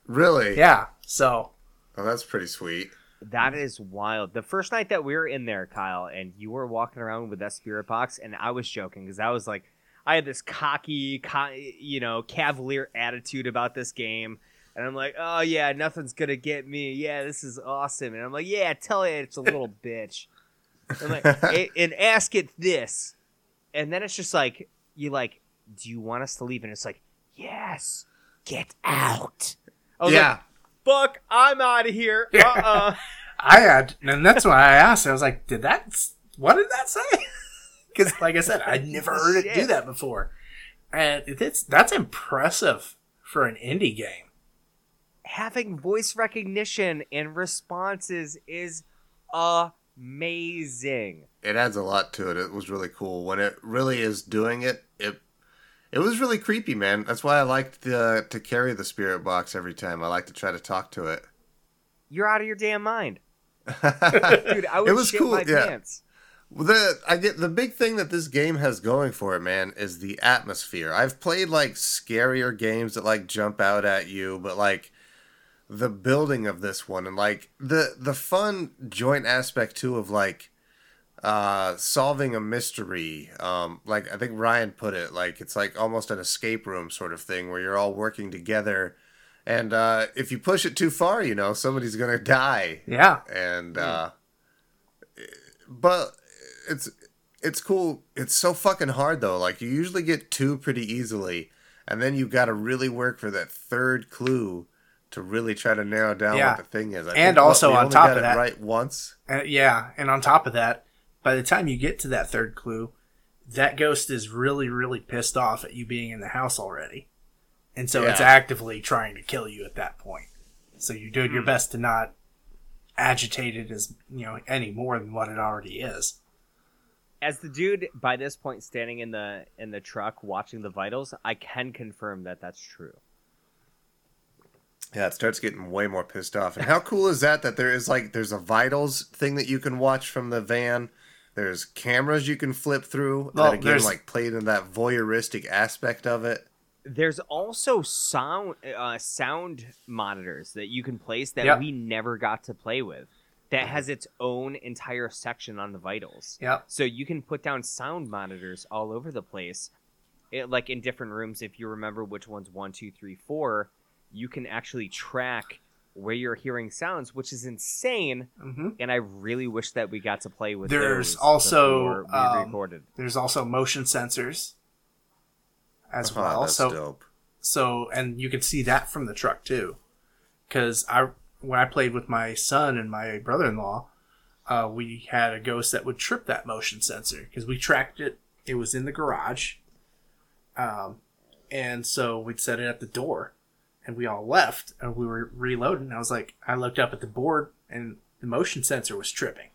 Really? Yeah. So, Oh, that's pretty sweet. That is wild. The first night that we were in there, Kyle, and you were walking around with that spirit box, and I was joking because I was like, I had this cocky, co- you know, cavalier attitude about this game, and I'm like, oh yeah, nothing's gonna get me. Yeah, this is awesome, and I'm like, yeah, tell it it's a little bitch. I'm like, and ask it this, and then it's just like, you like, do you want us to leave? And it's like, yes, get out. I was like, yeah. fuck, I'm out of here. Uh Yeah. uh I had, and that's why I asked. I was like, "Did that? What did that say?" Because, like I said, I'd never heard it do that before, and it's that's impressive for an indie game. Having voice recognition and responses is amazing. it adds a lot to it. It was really cool when it really is doing it. It it was really creepy, man. That's why I liked the, to carry the spirit box every time. I like to try to talk to it. You're out of your damn mind, dude. I would it was shit cool. my yeah. pants. The I get the big thing that this game has going for it, man, is the atmosphere. I've played like scarier games that like jump out at you, but like the building of this one and like the the fun joint aspect too of like uh solving a mystery um like i think ryan put it like it's like almost an escape room sort of thing where you're all working together and uh if you push it too far you know somebody's gonna die. Yeah, and uh but it's it's cool it's so fucking hard though like you usually get two pretty easily and then you got to really work for that third clue to really try to narrow down Yeah. what the thing is I And also on top of it that- right once and, yeah, and on top of that, by the time you get to that third clue, that ghost is really, really pissed off at you being in the house already, and so it's actively trying to kill you at that point. So you're doing Hmm. your best to not agitate it as you know any more than what it already is. As the dude by this point standing in the in the truck watching the vitals, I can confirm that that's true. yeah it starts getting way more pissed off and how cool is that that there is like there's a vitals thing that you can watch from the van there's cameras you can flip through Well, that again there's- like played in that voyeuristic aspect of it There's also sound uh, sound monitors that you can place that Yep. we never got to play with. That has its own entire section on the vitals. Yep. So you can put down sound monitors all over the place. it, like in different rooms, if you remember which one's one, two, three, four, you can actually track where you're hearing sounds, which is insane. hmm And I really wish that we got to play with. There's also, we um, recorded. There's also motion sensors as Oh, well. that's so dope. so and you can see that from the truck too because i when i played with my son and my brother-in-law uh, we had a ghost that would trip that motion sensor because we tracked it. It was in the garage. Um, and so we'd set it at the door and we all left and we were reloading. I was like i looked up at the board and the motion sensor was tripping.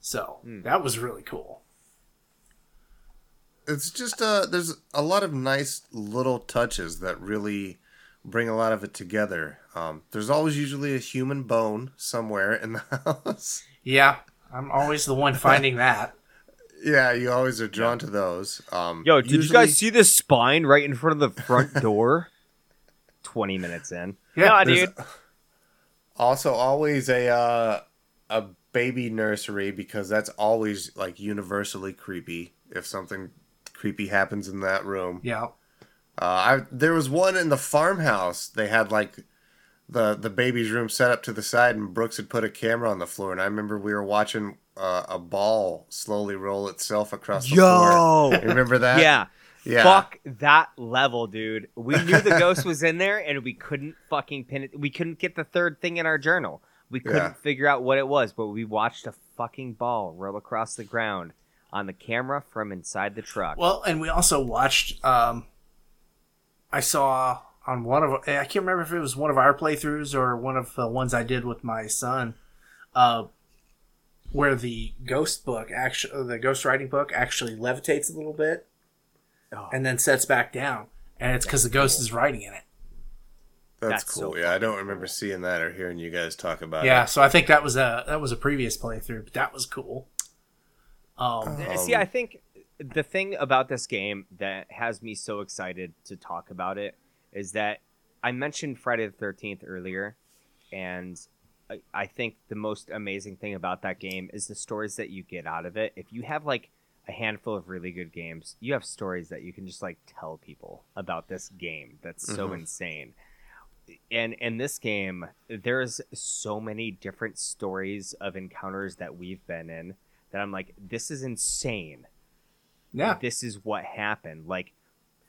So that was really cool. It's just uh there's a lot of nice little touches that really bring a lot of it together. Um, there's always usually a human bone somewhere in the house. yeah i'm always the one finding that yeah, you always are drawn to those. Um, Yo, did you guys see the spine right in front of the front door? Twenty minutes in. Yeah, Yeah, dude. Also, always a uh, a baby nursery because that's always like universally creepy. If something creepy happens in that room, yeah uh, I there was one in the farmhouse. They had like the the baby's room set up to the side, and Brooks had put a camera on the floor. And I remember we were watching uh, a ball slowly roll itself across the floor. Yo. You remember that? Yeah. yeah. Fuck that level, dude. We knew the ghost was in there and we couldn't fucking pin it. We couldn't get the third thing in our journal. We couldn't Yeah. figure out what it was, but we watched a fucking ball roll across the ground on the camera from inside the truck. Well, and we also watched. Um, I saw on one of I can't remember if it was one of our playthroughs or one of the ones I did with my son, uh, where the ghost book actually the ghost writing book actually levitates a little bit Oh. and then sets back down, and it's because the ghost is writing in it. That's, That's cool. so yeah, I don't remember seeing that or hearing you guys talk about Yeah, it. so I think that was a that was a previous playthrough, but that was cool. Um, Uh, See, I think the thing about this game that has me so excited to talk about it is that I mentioned Friday the 13th earlier, and I, I think the most amazing thing about that game is the stories that you get out of it. If you have like a handful of really good games, you have stories that you can just like tell people about this game that's so mm-hmm. insane. And in this game, there's so many different stories of encounters that we've been in that I'm like, this is insane. Yeah, This is what happened. Like,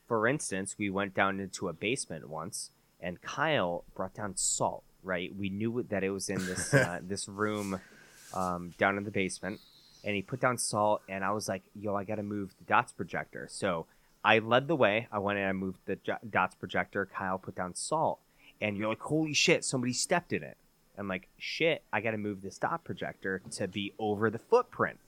for instance, we went down into a basement once, and Kyle brought down salt. Right, we knew that it was in this uh, this room um, down in the basement, and he put down salt. And I was like, "Yo, I got to move the dots projector." So I led the way. I went and I moved the dots projector. Kyle put down salt, and you're like, "Holy shit! Somebody stepped in it." I'm like, "Shit! I got to move this dot projector to be over the footprint."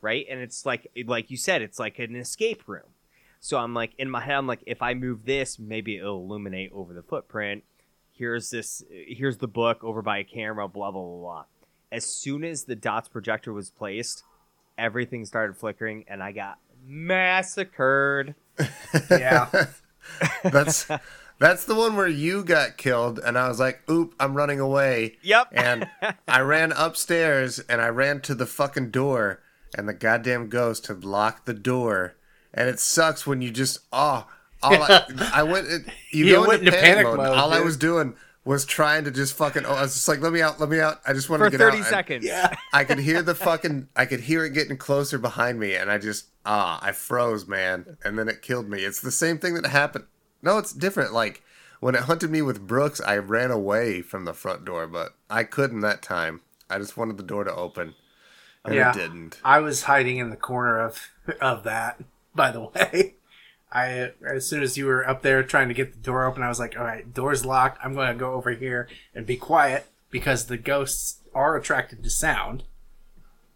Right? And it's like like you said, it's like an escape room. So I'm like in my head, I'm like, if I move this, maybe it'll illuminate over the footprint. Here's this. Here's the book over by a camera. Blah blah blah blah. As soon as the dots projector was placed, everything started flickering, and I got massacred. yeah. That's that's the one where you got killed, and I was like, "Oop, I'm running away." Yep. And I ran upstairs, and I ran to the fucking door, and the goddamn ghost had locked the door. And it sucks when you just oh, all I, I went. It, you, You go went into into panic, panic mode. mode, All I was doing was trying to just fucking. Oh, I was just like, "Let me out, let me out." I just wanted For to get out. 30 And- seconds. Yeah. I could hear the fucking I could hear it getting closer behind me and I just ah I froze man and then it killed me. It's the same thing that happened. No, it's different. Like when it hunted me with Brooks, I ran away from the front door, but I couldn't that time. I just wanted the door to open. And Yeah. it didn't. I was hiding in the corner of of that. By the way, I as soon as you were up there trying to get the door open, I was like, "All right, door's locked. I'm going to go over here and be quiet because the ghosts are attracted to sound."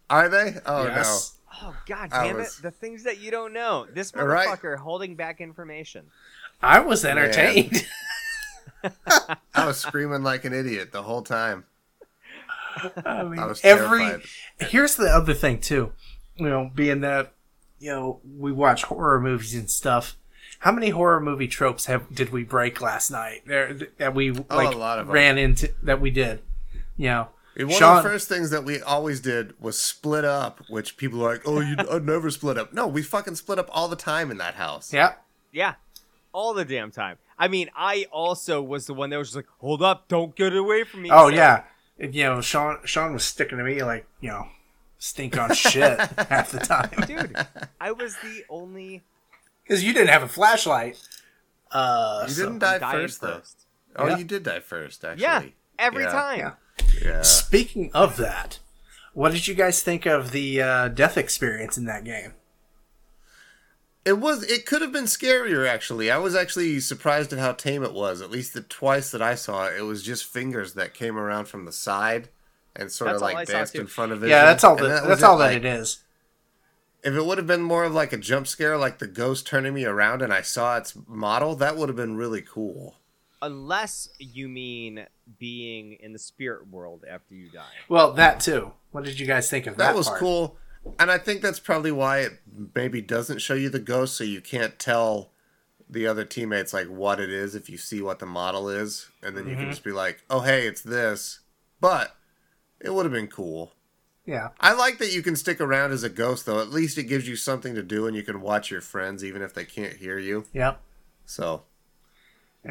Are they? Oh yes. Oh god damn was- it! The things that you don't know. This All right. motherfucker holding back information. I was entertained. I was screaming like an idiot the whole time. I mean, I was every terrified. here's the other thing too. You know, being that you know we watch horror movies and stuff. How many horror movie tropes have did we break last night? There that we like Oh, a lot of 'em. ran into that we did. You know, And One Sean- of the first things that we always did was split up, which people are like, "Oh, you uh, never split up." No, we fucking split up all the time in that house. yeah, Yeah, all the damn time. I mean, I also was the one that was just like, "Hold up, don't get away from me." Oh So- yeah, And, you know Sean. Sean was sticking to me like you know, stink on shit half the time dude, I was the only because you didn't have a flashlight. Uh, You so- didn't die dying first, though. first. Oh, Yeah. you did die first, actually. Yeah, every Yeah. time. Yeah. Yeah. Speaking of that, what did you guys think of the uh, death experience in that game? It was. It could have been scarier, actually. I was actually surprised at how tame it was. At least the twice that I saw it, it was just fingers that came around from the side and sort That's of like saw, danced in front of it. Yeah, that's all. And That, that's all it, that like, it is. If it would have been more of like a jump scare, like the ghost turning me around and I saw its model, that would have been really cool. Unless you mean being in the spirit world after you die. Well, that too. What did you guys think of that? That was part? cool. And I think that's probably why it maybe doesn't show you the ghost, so you can't tell the other teammates like what it is if you see what the model is, and then you Mm-hmm. can just be like, "Oh, hey, it's this." But it would have been cool. Yeah, I like that you can stick around as a ghost, though. At least it gives you something to do, and you can watch your friends even if they can't hear you. yeah. So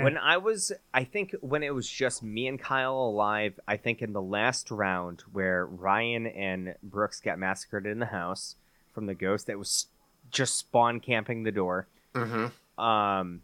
When I was, I think when it was just me and Kyle alive, I think in the last round where Ryan and Brooks got massacred in the house from the ghost that was just spawn camping the door. Mhm. Um,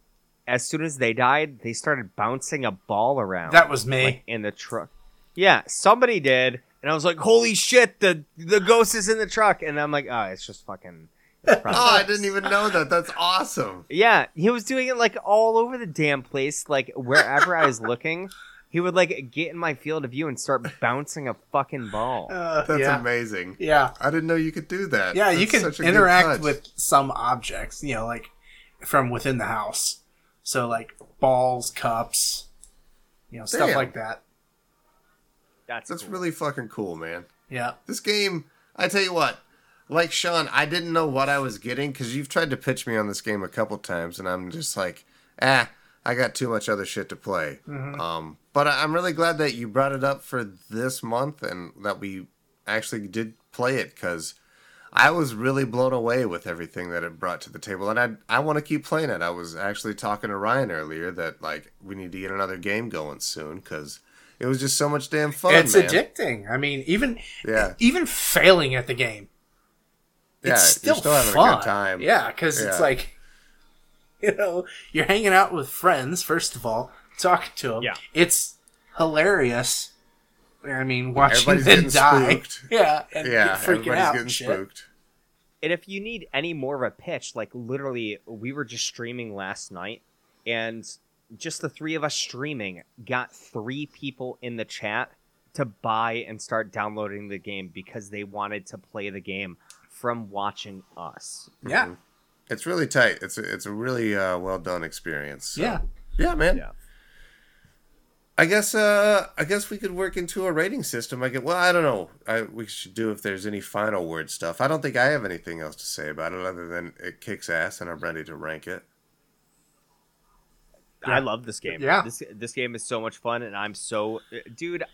as soon as they died, they started bouncing a ball around. That was me. like, in the truck. Yeah, somebody did, and I was like, "Holy shit! The the ghost is in the truck!" And I'm like, "Oh, it's just fucking." It's probably- Oh, I didn't even know that. That's awesome. Yeah, he was doing it like all over the damn place. Like wherever I was looking, he would like get in my field of view and start bouncing a fucking ball. Uh, That's yeah. amazing. Yeah, I didn't know you could do that. yeah. You can such a good interact with some objects. You know, like from within the house. So like balls, cups, you know, stuff Damn. like that. That's That's cool. really fucking cool, man. Yeah. This game, I tell you what, like Sean, I didn't know what I was getting because you've tried to pitch me on this game a couple times, and I'm just like, ah, I got too much other shit to play. Um, but I- I'm really glad that you brought it up for this month and that we actually did play it because I was really blown away with everything that it brought to the table, and I I want to keep playing it. I was actually talking to Ryan earlier that like we need to get another game going soon because it was just so much damn fun. it's man. addicting. I mean, even Yeah. even failing at the game, Yeah, it's still, you're still having fun. a good time. Yeah, because it's like, you know, you're hanging out with friends first of all, talking to them. Yeah. it's hilarious. I mean, watching Everybody's them die. spooked. Yeah, and Yeah, get freaking everybody's out getting and shit. spooked. And if you need any more of a pitch, like literally, we were just streaming last night, and just the three of us streaming got three people in the chat to buy and start downloading the game because they wanted to play the game from watching us. Yeah, It's really tight. It's a, it's a really uh, well done experience. So- yeah. yeah, man. Yeah. I guess uh, I guess we could work into a rating system. I get well. I don't know. I, we should do if there's any final word stuff. I don't think I have anything else to say about it other than it kicks ass and I'm ready to rank it. I love this game. Yeah. This this game is so much fun, and I'm so, dude,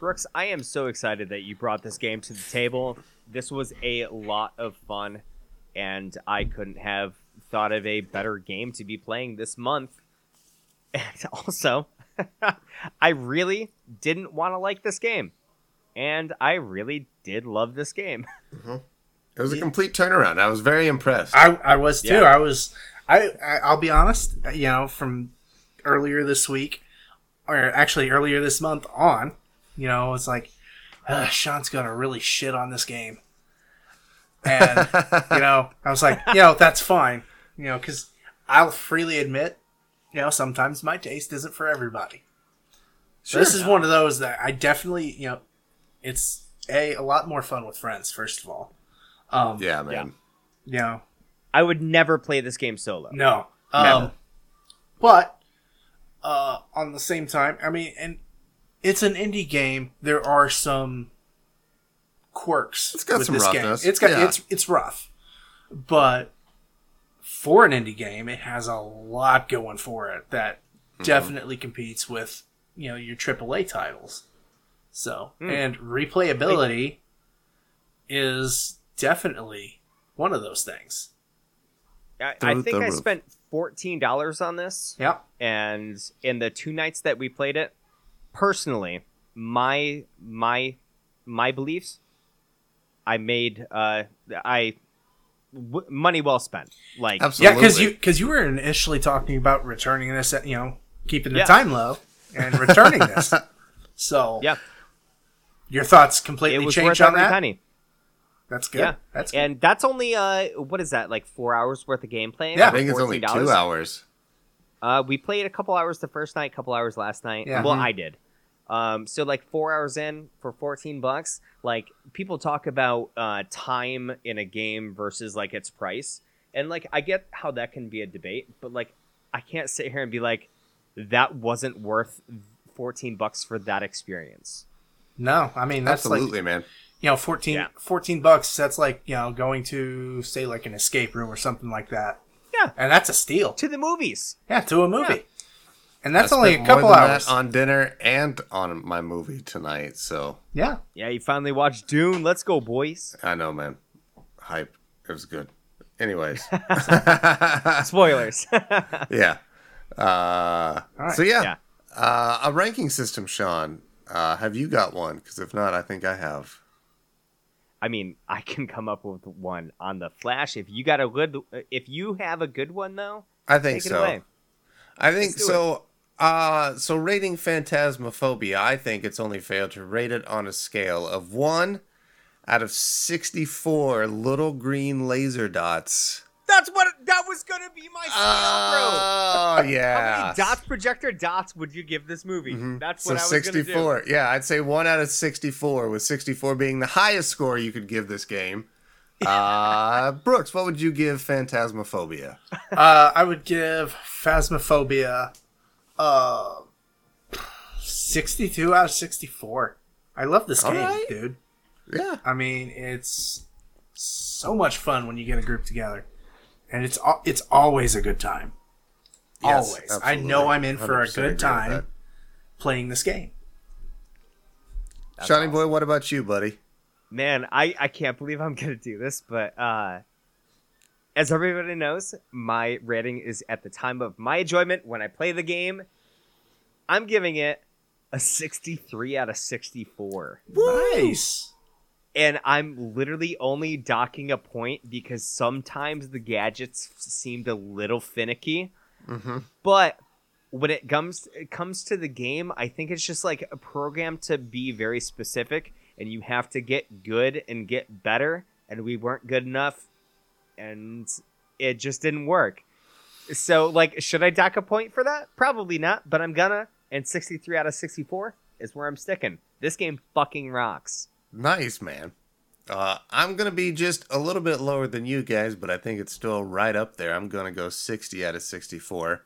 Brooks. I am so excited that you brought this game to the table. This was a lot of fun, and I couldn't have thought of a better game to be playing this month. And also, I really didn't want to like this game, and I really did love this game. Mm-hmm. It was a complete turnaround. I was very impressed. I I was too. Yeah. I was. I, I I'll be honest. You know, from earlier this week, or actually earlier this month on, you know, it's like uh, Sean's gonna really shit on this game, and you know, I was like, you know, that's fine, you know, because I'll freely admit, you know, sometimes my taste isn't for everybody. So this is one of those that I definitely, you know, it's a a lot more fun with friends. First of all, um, yeah, man. you know, I would never play this game solo. No. Um, Never. but uh, on the same time, I mean, and it's an indie game. There are some quirks. It's got with some this roughness, Game. It's got yeah. it's it's rough, but for an indie game, it has a lot going for it that Mm-hmm. definitely competes with you know your AAA titles. So Hmm. and replayability is definitely one of those things. I, I think I spent fourteen dollars on this, Yep. and in the two nights that we played it, personally, my my my beliefs, I made uh I w- money well spent. Like Absolutely. Yeah, because you because you were initially talking about returning this, at, you know, keeping the Yeah. time low and returning this. So yeah, your thoughts completely changed on that. penny. That's good. Yeah, That's good. and that's only uh what is that like four hours worth of gameplay? Yeah. I think it's only two hours. Uh, we played a couple hours the first night, couple hours last night. Yeah. Well, Mhm. I did. Um, so like four hours in for fourteen bucks. Like people talk about uh, time in a game versus like its price, and like I get how that can be a debate, but like I can't sit here and be like that wasn't worth fourteen bucks for that experience. no, I mean that's Absolutely, like man. you know 14, Yeah. 14 bucks. That's like you know going to say like an escape room or something like that. Yeah. and that's a steal. To the movies. Yeah, to a movie. Yeah. And that's I only a spent more couple than hours. that on dinner and on my movie tonight. So yeah. Yeah, you finally watched Dune. Let's go, boys. I know, man. Hype. It was good. Anyways, Spoilers. yeah. Uh, right. So yeah, Yeah. Uh, a ranking system, Sean. Uh, have you got one? Because if not, I think I have. I mean, I can come up with one on the flash. If you got a good, if you have a good one though, I think it so. away. I think so. Uh, so rating Phantasmophobia, I think it's only fair to rate it on a scale of one out of sixty-four little green laser dots. That's what that was gonna be my scale, Oh bro. yeah. How many dots projector dots would you give this movie? That's So what I was gonna do. 64. Yeah, I'd say one out of 64, with 64 being the highest score you could give this game. Uh, Brooks, what would you give Phantasmophobia? Uh, I would give Phasmophobia uh, 62 out of 64. I love this All game, right. dude. Yeah. I mean, it's so much fun when you get a group together. And it's it's always a good time. Yes, always. I know. I'm in for a good time playing this game. Johnny boy, what about you, buddy? Man, I I can't believe I'm gonna do this, but uh, as everybody knows, my rating is at the time of my enjoyment when I play the game. I'm giving it a 63 out of 64. Nice. And I'm literally only docking a point because sometimes the gadgets seemed a little finicky. Mm-hmm. But when it comes it comes to the game, I think it's just like a program to be very specific, and you have to get good and get better. And we weren't good enough, and it just didn't work. So, like, should I dock a point for that? Probably not, but I'm gonna. And 63 out of 64 is where I'm sticking. This game fucking rocks. Nice, man. Uh, I'm going to be just a little bit lower than you guys, but I think it's still right up there. I'm going to go 60 out of 64.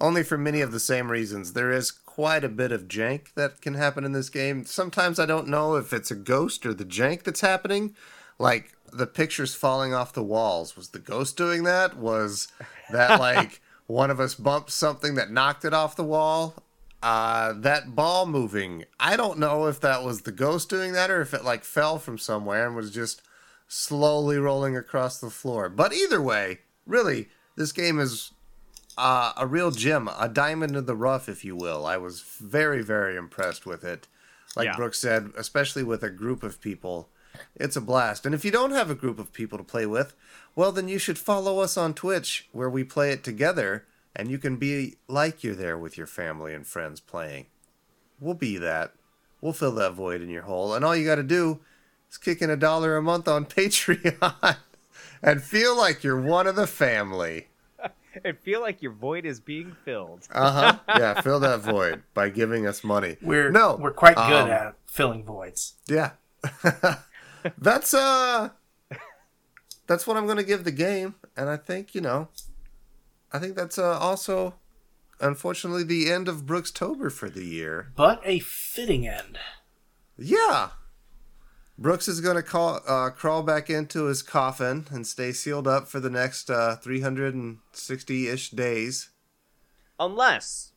Only for many of the same reasons. There is quite a bit of jank that can happen in this game. Sometimes I don't know if it's a ghost or the jank that's happening. Like the pictures falling off the walls. Was the ghost doing that? Was that like one of us bumped something that knocked it off the wall? Uh that ball moving. I don't know if that was the ghost doing that or if it like fell from somewhere and was just slowly rolling across the floor. But either way really this game is uh, a real gem a diamond in the rough if you will. I was very very impressed with it. Like Yeah. brooks said especially with a group of people it's a blast. And if you don't have a group of people to play with well then you should follow us on twitch where we play it together and you can be like you're there with your family and friends playing. We'll be that. We'll fill that void in your hole. And all you got to do is kick in a dollar a month on Patreon and feel like you're one of the family. and feel like your void is being filled. Uh huh. yeah, fill that void by giving us money. We're no, we're quite good um, at filling voids. Yeah. that's uh that's what I'm going to give the game and I think, you know, I think that's uh, also unfortunately the end of Brooks Tober for the year. But a fitting end. Yeah. Brooks is going to call uh, crawl back into his coffin and stay sealed up for the next uh, 360-ish days. Unless,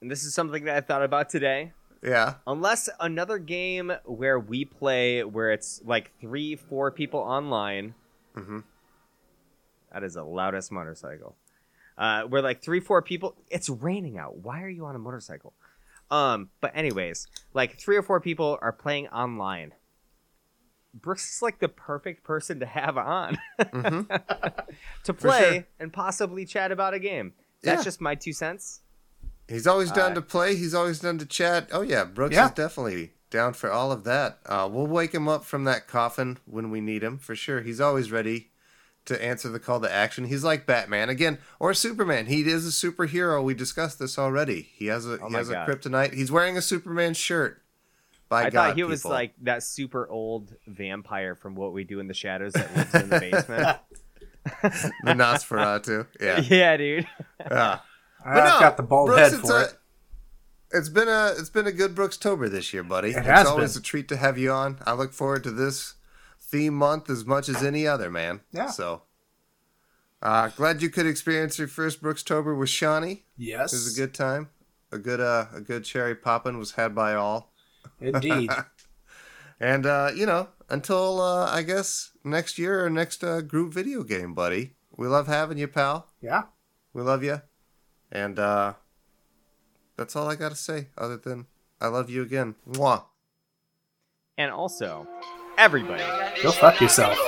and this is something that I thought about today, Yeah. unless another game where we play where it's like three, four people online. Mm-hmm. That is the loudest motorcycle. Uh, we're like three, four people. It's raining out. Why are you on a motorcycle? Um, but anyways, like three or four people are playing online. Brooks is like the perfect person to have on to play sure. and possibly chat about a game. That's Yeah. just my two cents. He's always down Uh, to play. He's always down to chat. Oh yeah, Brooks Yeah. is definitely down for all of that. Uh, we'll wake him up from that coffin when we need him for sure. He's always ready to answer the call to action. He's like Batman again or Superman. He is a superhero. We discussed this already. He has a Oh he my has a kryptonite. He's wearing a Superman shirt. By I God, thought he was like that super old vampire from What We Do in the Shadows that lives in the basement. the Nosferatu. Yeah. yeah, dude. yeah. I've no, got the bald Brooks, head it's for a- it. It's been a it's been a good Brookstober this year, buddy. It it's always been. a treat to have you on. I look forward to this theme month as much as any other, man. Yeah. So uh glad you could experience your first Brookstober with Shawnee. Yes, It was a good time. A good uh a good cherry poppin' was had by all. indeed. And uh, you know, until uh I guess next year or next uh, group video game, buddy. We love having you, pal. yeah, We love you. And uh that's all I got to say other than I love you again. Mwah. And also, everybody, go fuck yourself.